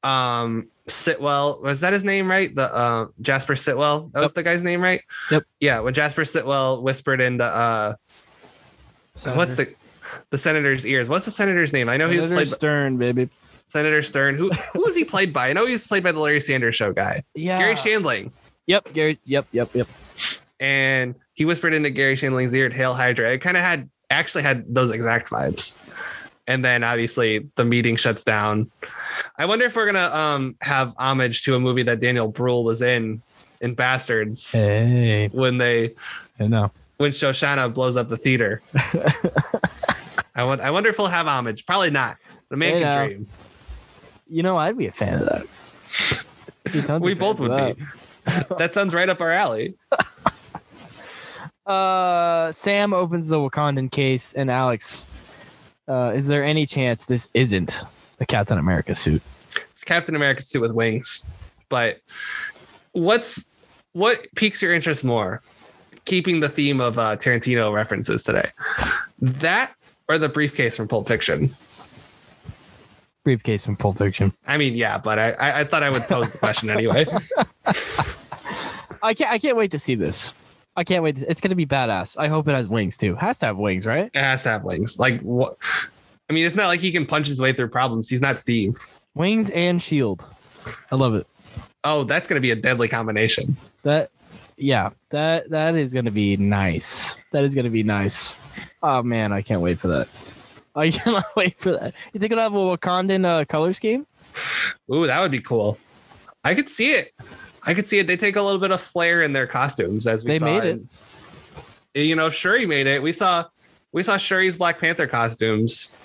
um Sitwell was that his name right? The uh, Jasper Sitwell that was the guy's name right? Yep. Yeah, when Jasper Sitwell whispered into uh what's the the senator's ears? What's the senator's name? I know he was Senator played by Stern, baby. Senator Stern. Who who was he played by? I know he was played by the Larry Sanders Show guy, Yeah. Garry Shandling, Yep, Garry. Yep, yep, yep. And he whispered into Garry Shandling's ear, "Hail Hydra." It kind of had actually had those exact vibes. And then obviously the meeting shuts down. I wonder if we're gonna um have homage to a movie that Daniel Bruhl was in in Basterds Hey, when they I know. when Shosanna blows up the theater. I want. I wonder if we'll have homage. Probably not. The man Hey, can now. dream. You know, I'd be a fan of that. We both would of be. that sounds right up our alley. Uh, Sam opens the Wakandan case, and Alex, uh, is there any chance this isn't a Captain America suit? It's Captain America suit with wings. But what's what piques your interest more? Keeping the theme of uh, Tarantino references today, that or the briefcase from Pulp Fiction. Briefcase from Pulp Fiction. I mean, yeah, but I I, I thought I would pose the question anyway. I can't. I can't wait to see this. I can't wait. It's gonna be badass. I hope it has wings too. Has to have wings, right? It has to have wings. Like what? I mean, it's not like he can punch his way through problems. He's not Steve. Wings and shield. I love it. Oh, that's going to be a deadly combination. That, yeah, that that is gonna be nice. That is gonna be nice. Oh man, I can't wait for that. I cannot wait for that. You think it'll have a Wakandan uh, color scheme? Ooh, that would be cool. I could see it. I could see it. They take a little bit of flair in their costumes as we They saw. made in- You know, Shuri made it. We saw we saw Shuri's Black Panther costumes.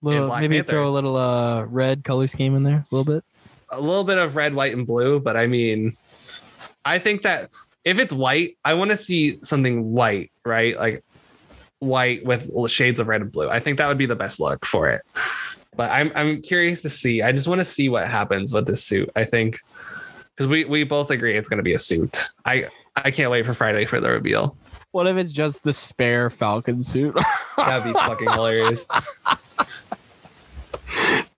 Little, maybe Panther. throw a little uh, red color scheme in there, a little bit. A little bit of red, white, and blue, but I mean, I think that if it's white, I want to see something white, right? Like white with shades of red and blue. I think that would be the best look for it. But I'm I'm curious to see. I just want to see what happens with this suit. I think because we we both agree it's going to be a suit. I I can't wait for Friday for the reveal. What if it's just the spare Falcon suit? That'd be fucking hilarious.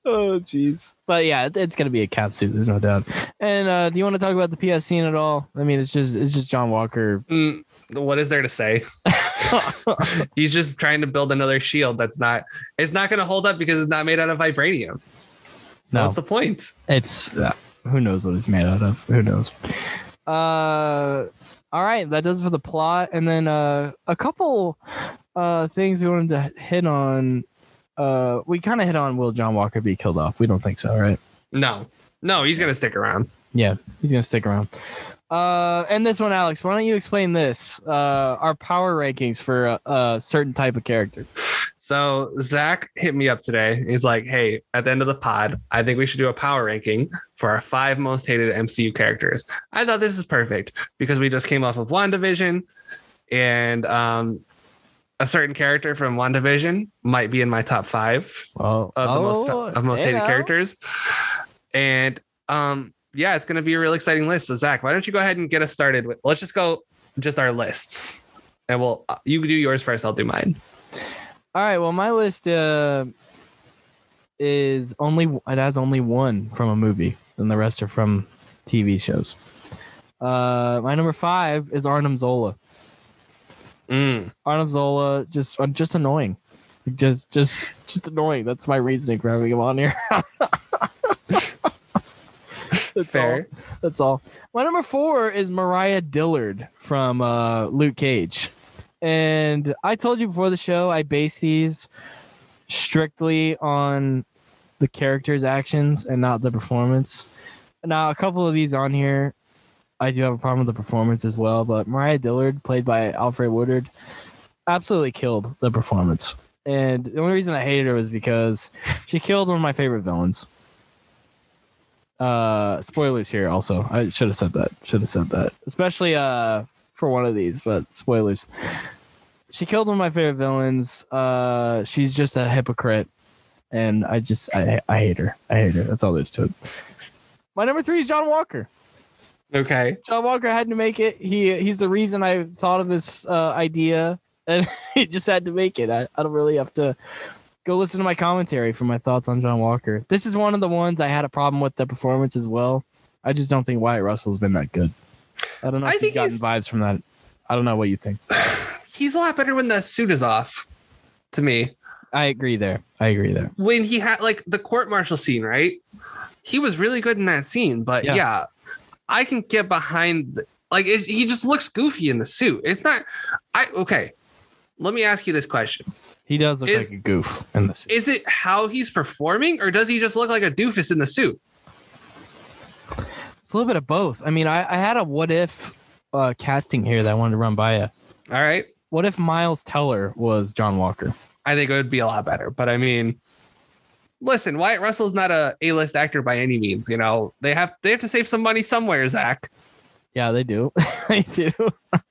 oh, jeez. But yeah, it- it's gonna be a cap suit. There's no doubt. And uh, do you want to talk about the PS scene at all? I mean, it's just it's just John Walker. Mm, what is there to say? He's just trying to build another shield that's not. It's not going to hold up because it's not made out of vibranium. No. What's the point? It's uh, who knows what it's made out of. Who knows? Uh, all right, that does it for the plot, and then uh, a couple uh things we wanted to hit on. Uh, we kind of hit on will John Walker be killed off? We don't think so, right? No, no, he's going to stick around. Yeah, he's gonna stick around. Uh, and this one, Alex, why don't you explain this? Uh, our power rankings for a, a certain type of character. So Zach hit me up today. He's like, "Hey, at the end of the pod, I think we should do a power ranking for our five most hated MCU characters." I thought this is perfect because we just came off of WandaVision, and um, a certain character from WandaVision might be in my top five Oh, of the most of most hey hated characters. And um, yeah, it's going to be a real exciting list. So Zach, why don't you go ahead and get us started with? Let's just go just our lists, and we'll uh, you do yours first. I'll do mine. All right. Well, my list uh, is only it has only one from a movie, and the rest are from TV shows. Uh, my number five is Arnim Zola. Mm. Arnim Zola just uh, just annoying, just just just annoying. That's my reasoning for having him on here. That's Fair. all. That's all. My number four is Mariah Dillard from uh, Luke Cage. And I told you before the show, I base these strictly on the character's actions and not the performance. Now, a couple of these on here, I do have a problem with the performance as well. But Mariah Dillard, played by Alfre Woodard, absolutely killed the performance. And the only reason I hated her was because she killed one of my favorite villains. Uh, spoilers here. Also, I should have said that. Should have said that, especially uh for one of these. But spoilers. She killed one of my favorite villains. Uh, she's just a hypocrite, and I just I I hate her. I hate her. That's all there is to it. My number three is John Walker. Okay. John Walker had to make it. He he's the reason I thought of this uh, idea, and he just had to make it. I, I don't really have to go listen to my commentary for my thoughts on John Walker. This is one of the ones I had a problem with the performance as well. I just don't think Wyatt Russell's been that good. I don't know I if you've gotten vibes from that. I don't know what you think. He's a lot better when the suit is off. To me, I agree there. I agree there. when he had like the court martial scene, right? He was really good in that scene, but Yeah. yeah, I can get behind. The, like it, he just looks goofy in the suit. It's not. I okay. Let me ask you this question: He does look Is- like a goof in the suit. Is it how he's performing, or does he just look like a doofus in the suit? It's a little bit of both. I mean, I, I had a what if uh, casting here that I wanted to run by you. All right, What if Miles Teller was John Walker? I think it would be a lot better. But I mean, listen, Wyatt Russell's not a A-list actor by any means. You know, they have they have to save some money somewhere, Zach. Yeah, they do. they do.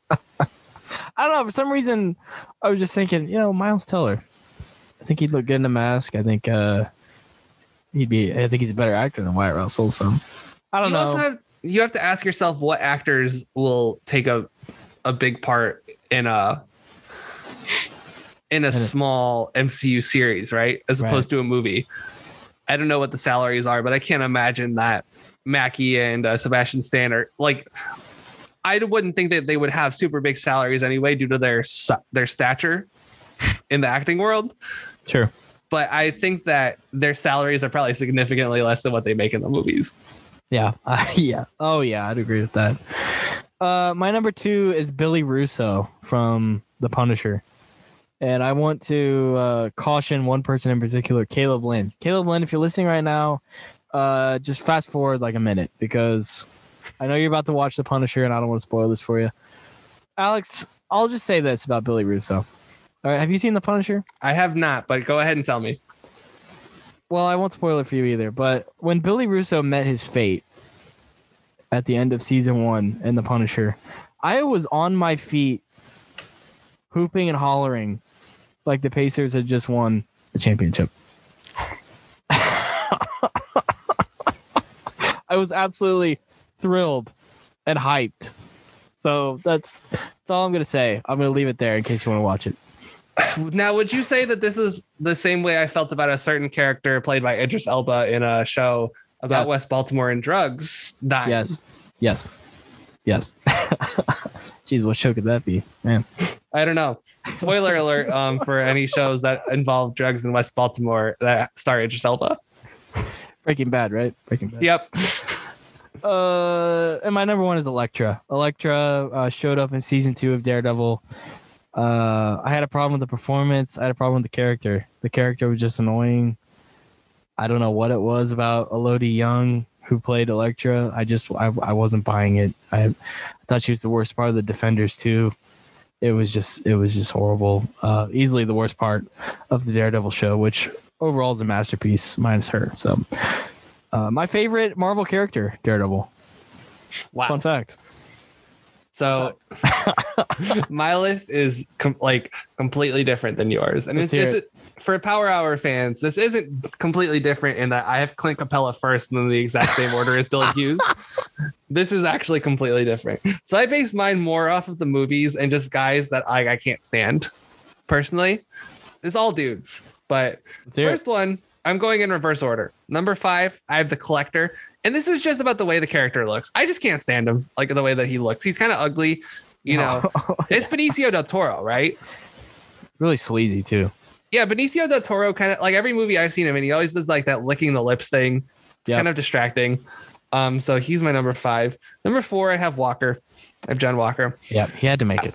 I don't know. For some reason, I was just thinking, you know, Miles Teller. I think he'd look good in a mask. I think uh he'd be. I think he's a better actor than Wyatt Russell. So I don't you know. have you have to ask yourself what actors will take a a big part in a in a a- small MCU series, right? As Right. opposed to a movie. I don't know what the salaries are, but I can't imagine that Mackie and uh, Sebastian Stan are like. I wouldn't think that they would have super big salaries anyway, due to their their stature in the acting world. sure. But I think that their salaries are probably significantly less than what they make in the movies. Yeah. Uh, yeah. Oh yeah, I'd agree with that. Uh, my number two is Billy Russo from The Punisher. And I want to uh, caution one person in particular, Caleb Lynn. Caleb Lynn, if you're listening right now, uh, just fast forward like a minute because I know you're about to watch The Punisher and I don't want to spoil this for you. Alex, I'll just say this about Billy Russo. All right, have you seen The Punisher? I have not, but go ahead and tell me. Well, I won't spoil it for you either, but when Billy Russo met his fate at the end of season one in The Punisher, I was on my feet, hooping and hollering like the Pacers had just won the championship. I was absolutely thrilled and hyped. So that's that's all I'm gonna say. I'm gonna leave it there in case you want to watch it. Now, would you say that this is the same way I felt about a certain character played by Idris Elba in a show about Yes. West Baltimore and drugs? Dying? Yes. Yes. Yes. Jeez, what show could that be? Man. I don't know. Spoiler alert um, for any shows that involve drugs in West Baltimore that star Idris Elba. Breaking Bad, right? Breaking Bad. Yep. Uh, and my number one is Elektra. Elektra uh, showed up in season two of Daredevil. Uh, I had a problem with the performance. I had a problem with the character. The character was just annoying. I don't know what it was about Elodie Yung who played Elektra. I just I, I wasn't buying it. I, I thought she was the worst part of the Defenders too. It was just it was just horrible. Uh, easily the worst part of the Daredevil show, which overall is a masterpiece, minus her. So, uh, my favorite Marvel character, Daredevil. Wow. Fun fact. So my list is com- like completely different than yours, and Let's it's, hear this is, for Power Hour fans. This isn't completely different in that I have Clint Capela first, and then the exact same order is Dylan Hughes. This is actually completely different. So I base mine more off of the movies and just guys that I, I can't stand. Personally, it's all dudes, but Let's it. First one, I'm going in reverse order. Number five, I have the collector. And this is just about the way the character looks. I just can't stand him, like the way that he looks. He's kind of ugly. You know, it's Benicio del Toro, right? really sleazy too. Yeah, Benicio del Toro kind of like every movie I've seen him in, he always does like that licking the lips thing. It's Yep. kind of distracting. Um, so he's my number five. Number four, I have Walker. I have John Walker. Yeah, he had to make it.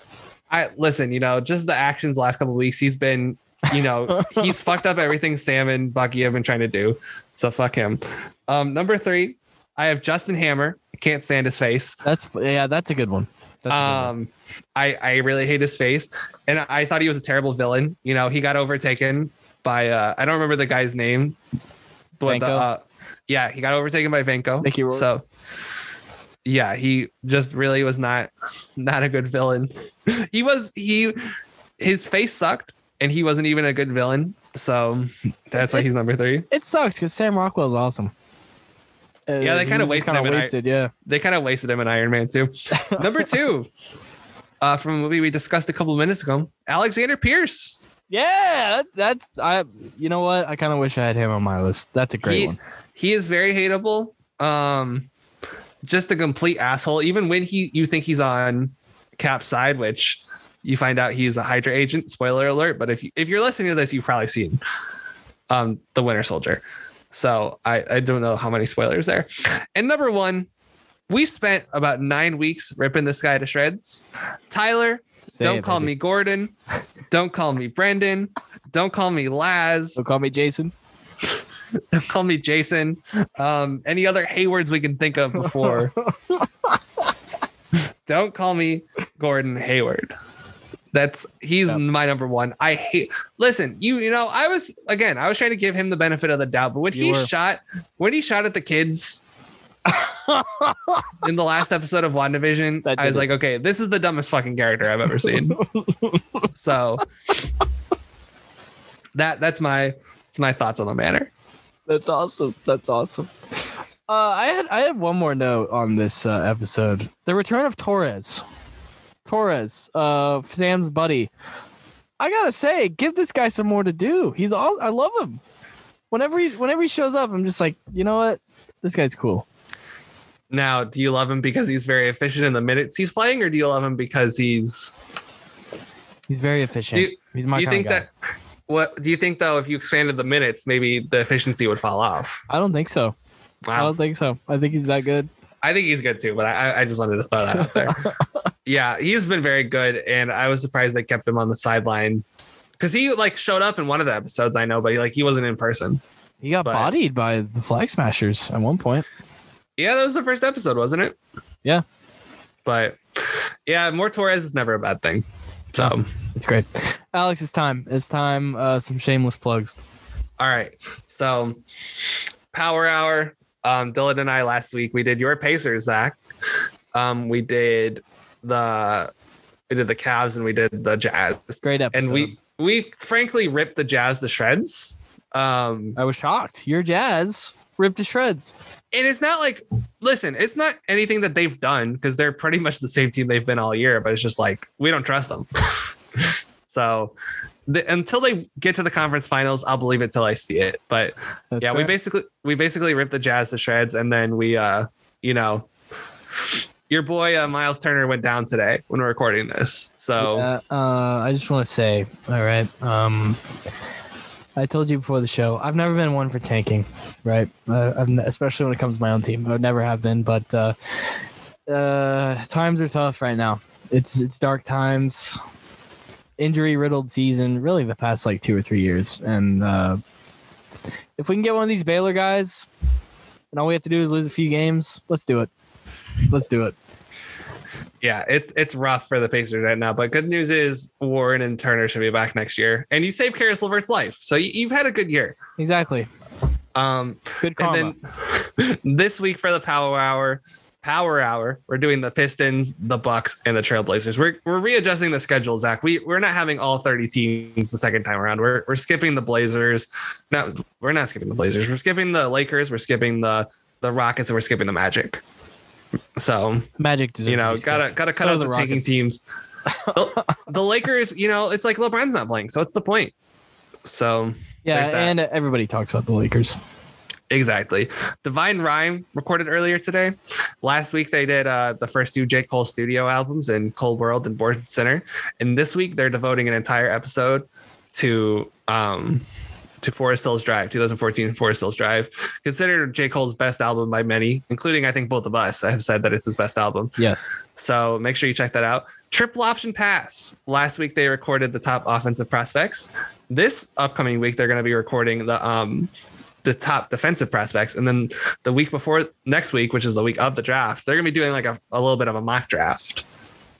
I listen, you know, just the actions last couple of weeks, he's been, you know, he's fucked up everything Sam and Bucky have been trying to do. So fuck him. Um, number three, I have Justin Hammer. I can't stand his face. That's yeah, that's a good one. That's a good one. Um, I I really hate his face, and I thought he was a terrible villain. You know, he got overtaken by uh, I don't remember the guy's name, but the, uh, yeah, he got overtaken by Vanko. Mickey Rourke? So yeah, he just really was not not a good villain. he was he his face sucked, and he wasn't even a good villain. So that's why he's number three. It sucks because Sam Rockwell's awesome. Uh, Yeah, they kinda was just wasted kinda him, and I- wasted. Yeah, They kind of wasted him in Iron Man too. number two. Uh, from a movie we discussed a couple of minutes ago, Alexander Pierce. yeah. That, that's I. You know what? I kind of wish I had him on my list. That's a great he, one. he is very hateable. Um, just a complete asshole. Even when he you think he's on Cap side, which you find out he's a Hydra agent. Spoiler alert! But if you, if you're listening to this, you've probably seen um the Winter Soldier. So I I don't know how many spoilers there. And number one, we spent about nine weeks ripping this guy to shreds. Tyler, Say don't it, call baby. me Gordon. Don't call me Brendan. Don't call me Laz. So call me Jason. Don't call me Jason. Um, any other Haywards we can think of before. Don't call me Gordon Hayward. That's he's Yep. my number one. I hate. Listen, you you know I was again I was trying to give him the benefit of the doubt, but when You he were. shot when he shot at the kids in the last episode of WandaVision, I was it. like, okay, this is the dumbest fucking character I've ever seen. so that that's my that's my thoughts on the matter. That's awesome. That's awesome. Uh, I had I had one more note on this uh, episode: the return of Torres. Torres, uh, Sam's buddy. I gotta say, give this guy some more to do. He's all I love him. Whenever he whenever he shows up, I'm just like, you know what, this guy's cool. Now, do you love him because he's very efficient in the minutes he's playing, or do you love him because he's? He's very efficient. You- He's my do you think that? What do you think though? If you expanded the minutes, maybe the efficiency would fall off. I don't think so. I don't think so. I think he's that good. I think he's good too, but I, I just wanted to throw that out there. yeah, he's been very good, and I was surprised they kept him on the sideline because he like showed up in one of the episodes. I know, but he, like he wasn't in person. He got But- bodied by the Flag Smashers at one point. Yeah, that was the first episode, wasn't it? Yeah. But yeah, more Torres is never a bad thing. So. It's great. Alex, it's time. It's time. Uh, some shameless plugs. All right. So power hour. Um, Dylan and I last week we did your Pacers, Zach. Um, we did the we did the Cavs and we did the Jazz. Great episode. And we we frankly ripped the Jazz to shreds. Um, I was shocked. Your Jazz ripped to shreds. and it's not like listen, it's not anything that they've done because they're pretty much the same team they've been all year, but it's just like we don't trust them. so the, until they get to the conference finals, I'll believe it till I see it. But That's yeah, we basically we basically ripped the Jazz to shreds, and then we uh you know your boy uh, Myles Turner went down today when we're recording this. So Yeah, uh, I just want to say, all right. Um, I told you before the show, I've never been one for tanking, right? Uh, especially when it comes to my own team. I would never have been, but uh, uh, times are tough right now. It's it's dark times, injury riddled season. Really, the past like two or three years, and uh, if we can get one of these Baylor guys, and all we have to do is lose a few games. Let's do it. Let's do it. Yeah, it's it's rough for the Pacers right now, but good news is Warren and Turner should be back next year, and you saved Caris LeVert's life, so you, you've had a good year. Exactly. Um, Good karma. and then this week for the Power Hour, Power Hour, we're doing the Pistons, the Bucks, and the Trailblazers. We're we're readjusting the schedule, Zach. We we're not having all 30 teams the second time around. We're we're skipping the Blazers. No, we're not skipping the Blazers. We're skipping the Lakers. We're skipping the the Rockets, and we're skipping the Magic. So Magic deserves you know, gotta gotta cut So out the, the taking teams. the, the Lakers, you know, it's like LeBron's not playing, so what's the point? So Yeah, and everybody talks about the Lakers. Exactly. Divine Rhyme recorded earlier today. Last week they did uh, the first two J. Cole studio albums in Cole World and Born Sinner. And this week they're devoting an entire episode to um to Forest Hills Drive, 2014 Forest Hills Drive. Considered J. Cole's best album by many, including I think both of us have said that it's his best album. Yes. So make sure you check that out. Triple option pass. Last week they recorded the top offensive prospects. This upcoming week they're going to be recording the um the top defensive prospects, and then the week before next week, which is the week of the draft, they're going to be doing like a, a little bit of a mock draft.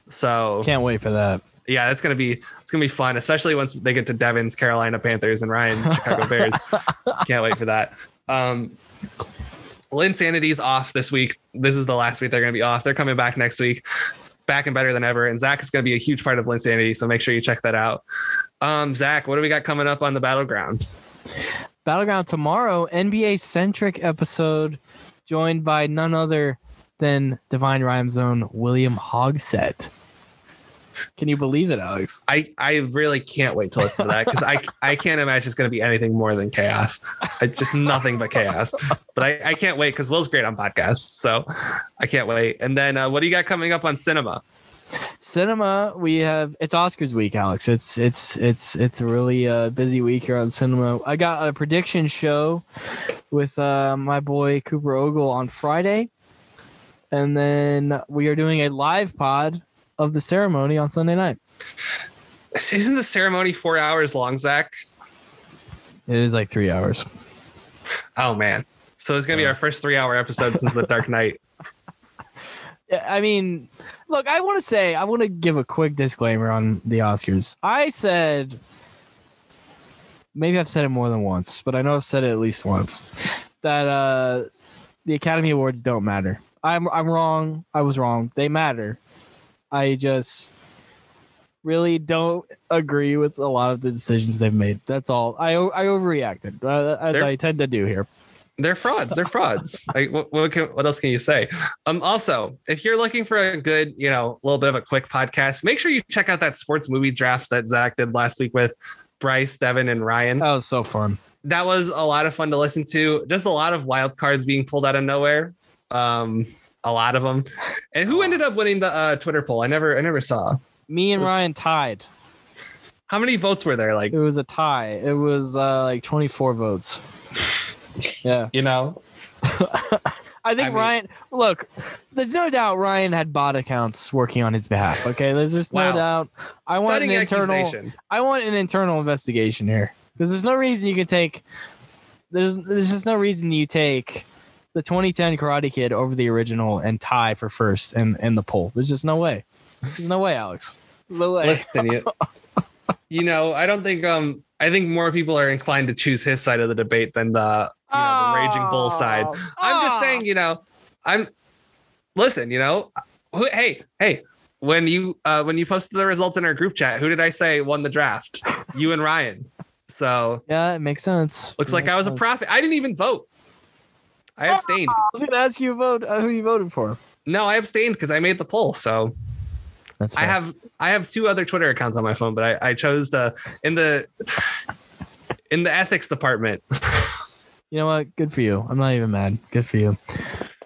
So Can't wait for that. yeah, that's gonna be it's gonna be fun, especially once they get to Devin's Carolina Panthers and Ryan's Chicago Bears. Can't wait for that. Um, Lynn Sanity's off this week. This is the last week they're gonna be off. They're coming back next week, back and better than ever. And Zach is gonna be a huge part of Lynn Sanity, so make sure you check that out. Um, Zach, what do we got coming up on the battleground? Battleground tomorrow, NBA centric episode, joined by none other than Divine Rhyme Zone William Hogsett. Can you believe it, Alex? I, I really can't wait to listen to that because I I can't imagine it's going to be anything more than chaos. It's just nothing but chaos. But I, I can't wait because Will's great on podcasts, so I can't wait. And then uh, what do you got coming up on cinema? Cinema, we have it's Oscars week, Alex. It's it's it's it's a really uh, busy week here on cinema. I got a prediction show with uh, my boy Cooper Ogle on Friday, and then we are doing a live pod of the ceremony on Sunday night. Isn't the ceremony four hours long, Zach? It is like three hours. Oh man! So it's gonna be our first three-hour episode since The Dark Knight. Yeah, I mean, look, I want to say, I want to give a quick disclaimer on the Oscars. I said, maybe I've said it more than once, but I know I've said it at least once, that uh, the Academy Awards don't matter. I'm I'm wrong. I was wrong. They matter. I just really don't agree with a lot of the decisions they've made. That's all. I I overreacted, uh, as They're- I tend to do here. They're frauds. They're frauds. like, what, what, can, what else can you say? Um, also, if you're looking for a good, you know, a little bit of a quick podcast, make sure you check out that sports movie draft that Zach did last week with Bryce, Devin, and Ryan. That was so fun. that was a lot of fun to listen to. Just a lot of wild cards being pulled out of nowhere. Um, a lot of them. And who ended up winning the uh, Twitter poll? I never, I never saw. Me and Ryan tied. How many votes were there? Like, It was a tie. It was uh, like 24 votes. Yeah. you know, I think I mean- Ryan, look, there's no doubt Ryan had bot accounts working on his behalf. Okay. There's just no doubt. I want an internal. I want an internal investigation here because there's no reason you can take, there's, there's just no reason you take the 2010 Karate Kid over the original and tie for first in, in the poll. There's just no way. There's no way, Alex. No way. Listen, you, you know, I don't think um I think more people are inclined to choose his side of the debate than the you know the raging bull side. I'm just Oh. saying, you know, I'm listen, you know, who, hey, hey, when you uh when you posted the results in our group chat, who did I say won the draft? You and Ryan. So Yeah, it makes sense. looks It like I makes was a prophet. I didn't even vote. I abstained. I was gonna ask you vote uh, who you voted for. No, I abstained because I made the poll. So That's I have I have two other Twitter accounts on my phone, but I, I chose the in the in the ethics department. You know what? Good for you. I'm not even mad. Good for you.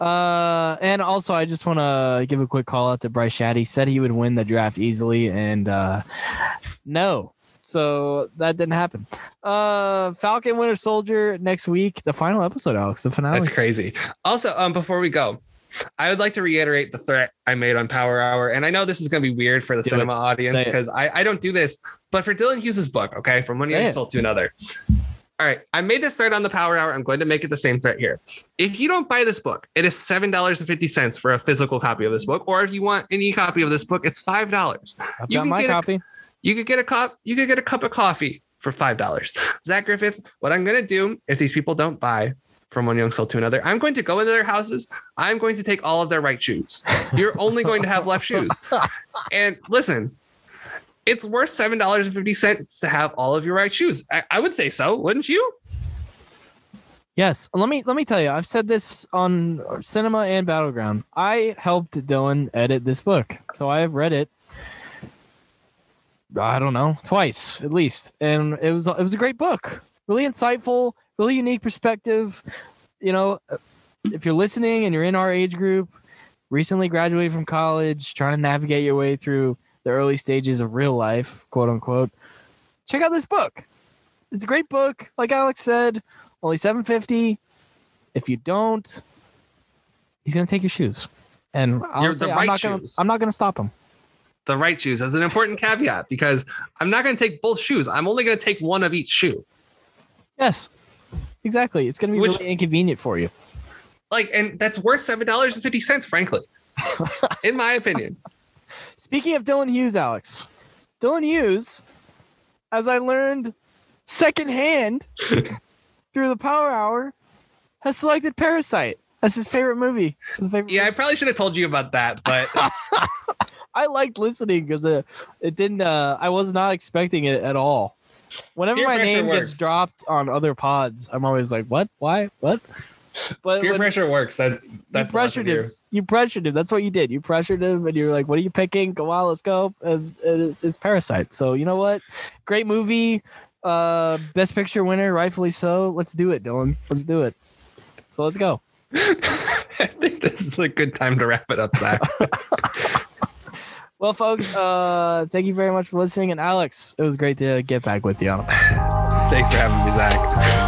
Uh, and also, I just want to give a quick call out to Bryce Shaddy. Said he would win the draft easily, and uh, no, so that didn't happen. Uh, Falcon Winter Soldier next week, the final episode, Alex, the finale. That's crazy. Also, um, before we go, I would like to reiterate the threat I made on Power Hour, and I know this is going to be weird for the Do cinema audience because I, I don't do this, but for Dylan Hughes's book, okay, from one Say young soul to another. All right, I made this thread on the Power Hour. I'm going to make it the same thread here. If you don't buy this book, it is seven dollars and fifty cents for a physical copy of this book, or if you want an e-copy of this book, it's five dollars. I've You got can my get a- copy. You could get a cup. You could get a cup of coffee for five dollars. Zach Griffith, what I'm going to do if these people don't buy from one young soul to another, I'm going to go into their houses. I'm going to take all of their right shoes. You're only going to have left shoes. And listen, it's worth seven dollars and fifty cents to have all of your right shoes. I, I would say so, wouldn't you? Yes. Let me let me tell you. I've said this on Cinema and Battleground. I helped Dylan edit this book, so I have read it. I don't know, twice at least, and it was it was a great book. Really insightful, really unique perspective. You know, if you're listening and you're in our age group, recently graduated from college, trying to navigate your way through the early stages of real life, quote unquote, check out this book. It's a great book. Like Alex said, only 750 if you don't he's gonna take your shoes and You're the I'm, right not gonna. I'm not gonna stop him The right shoes. That's an important caveat because I'm not going to take both shoes. I'm only going to take one of each shoe. yes exactly it's gonna be Which- really inconvenient for you Like, and that's worth seven dollars and fifty cents, frankly, in my opinion. Speaking of dylan hughes alex dylan hughes as i learned secondhand through the power hour has selected parasite as his favorite movie his favorite Yeah, I probably should have told you about that, but I liked listening because it, it didn't. Uh, I was not expecting it at all. Whenever Peer my name works. gets dropped on other pods, I'm always like, "What? Why? What?" But peer pressure works. That that's you pressured him. You pressured him. That's what you did. You pressured him, and you're like, "What are you picking? Go on, let's go." And, and it's, it's Parasite. So you know what? Great movie. Uh, best picture winner, rightfully so. Let's do it, Dylan. Let's do it. So let's go. I think this is a good time to wrap it up, Zach. Well, folks, uh, thank you very much for listening. And Alex, it was great to get back with you Thanks for having me, Zach.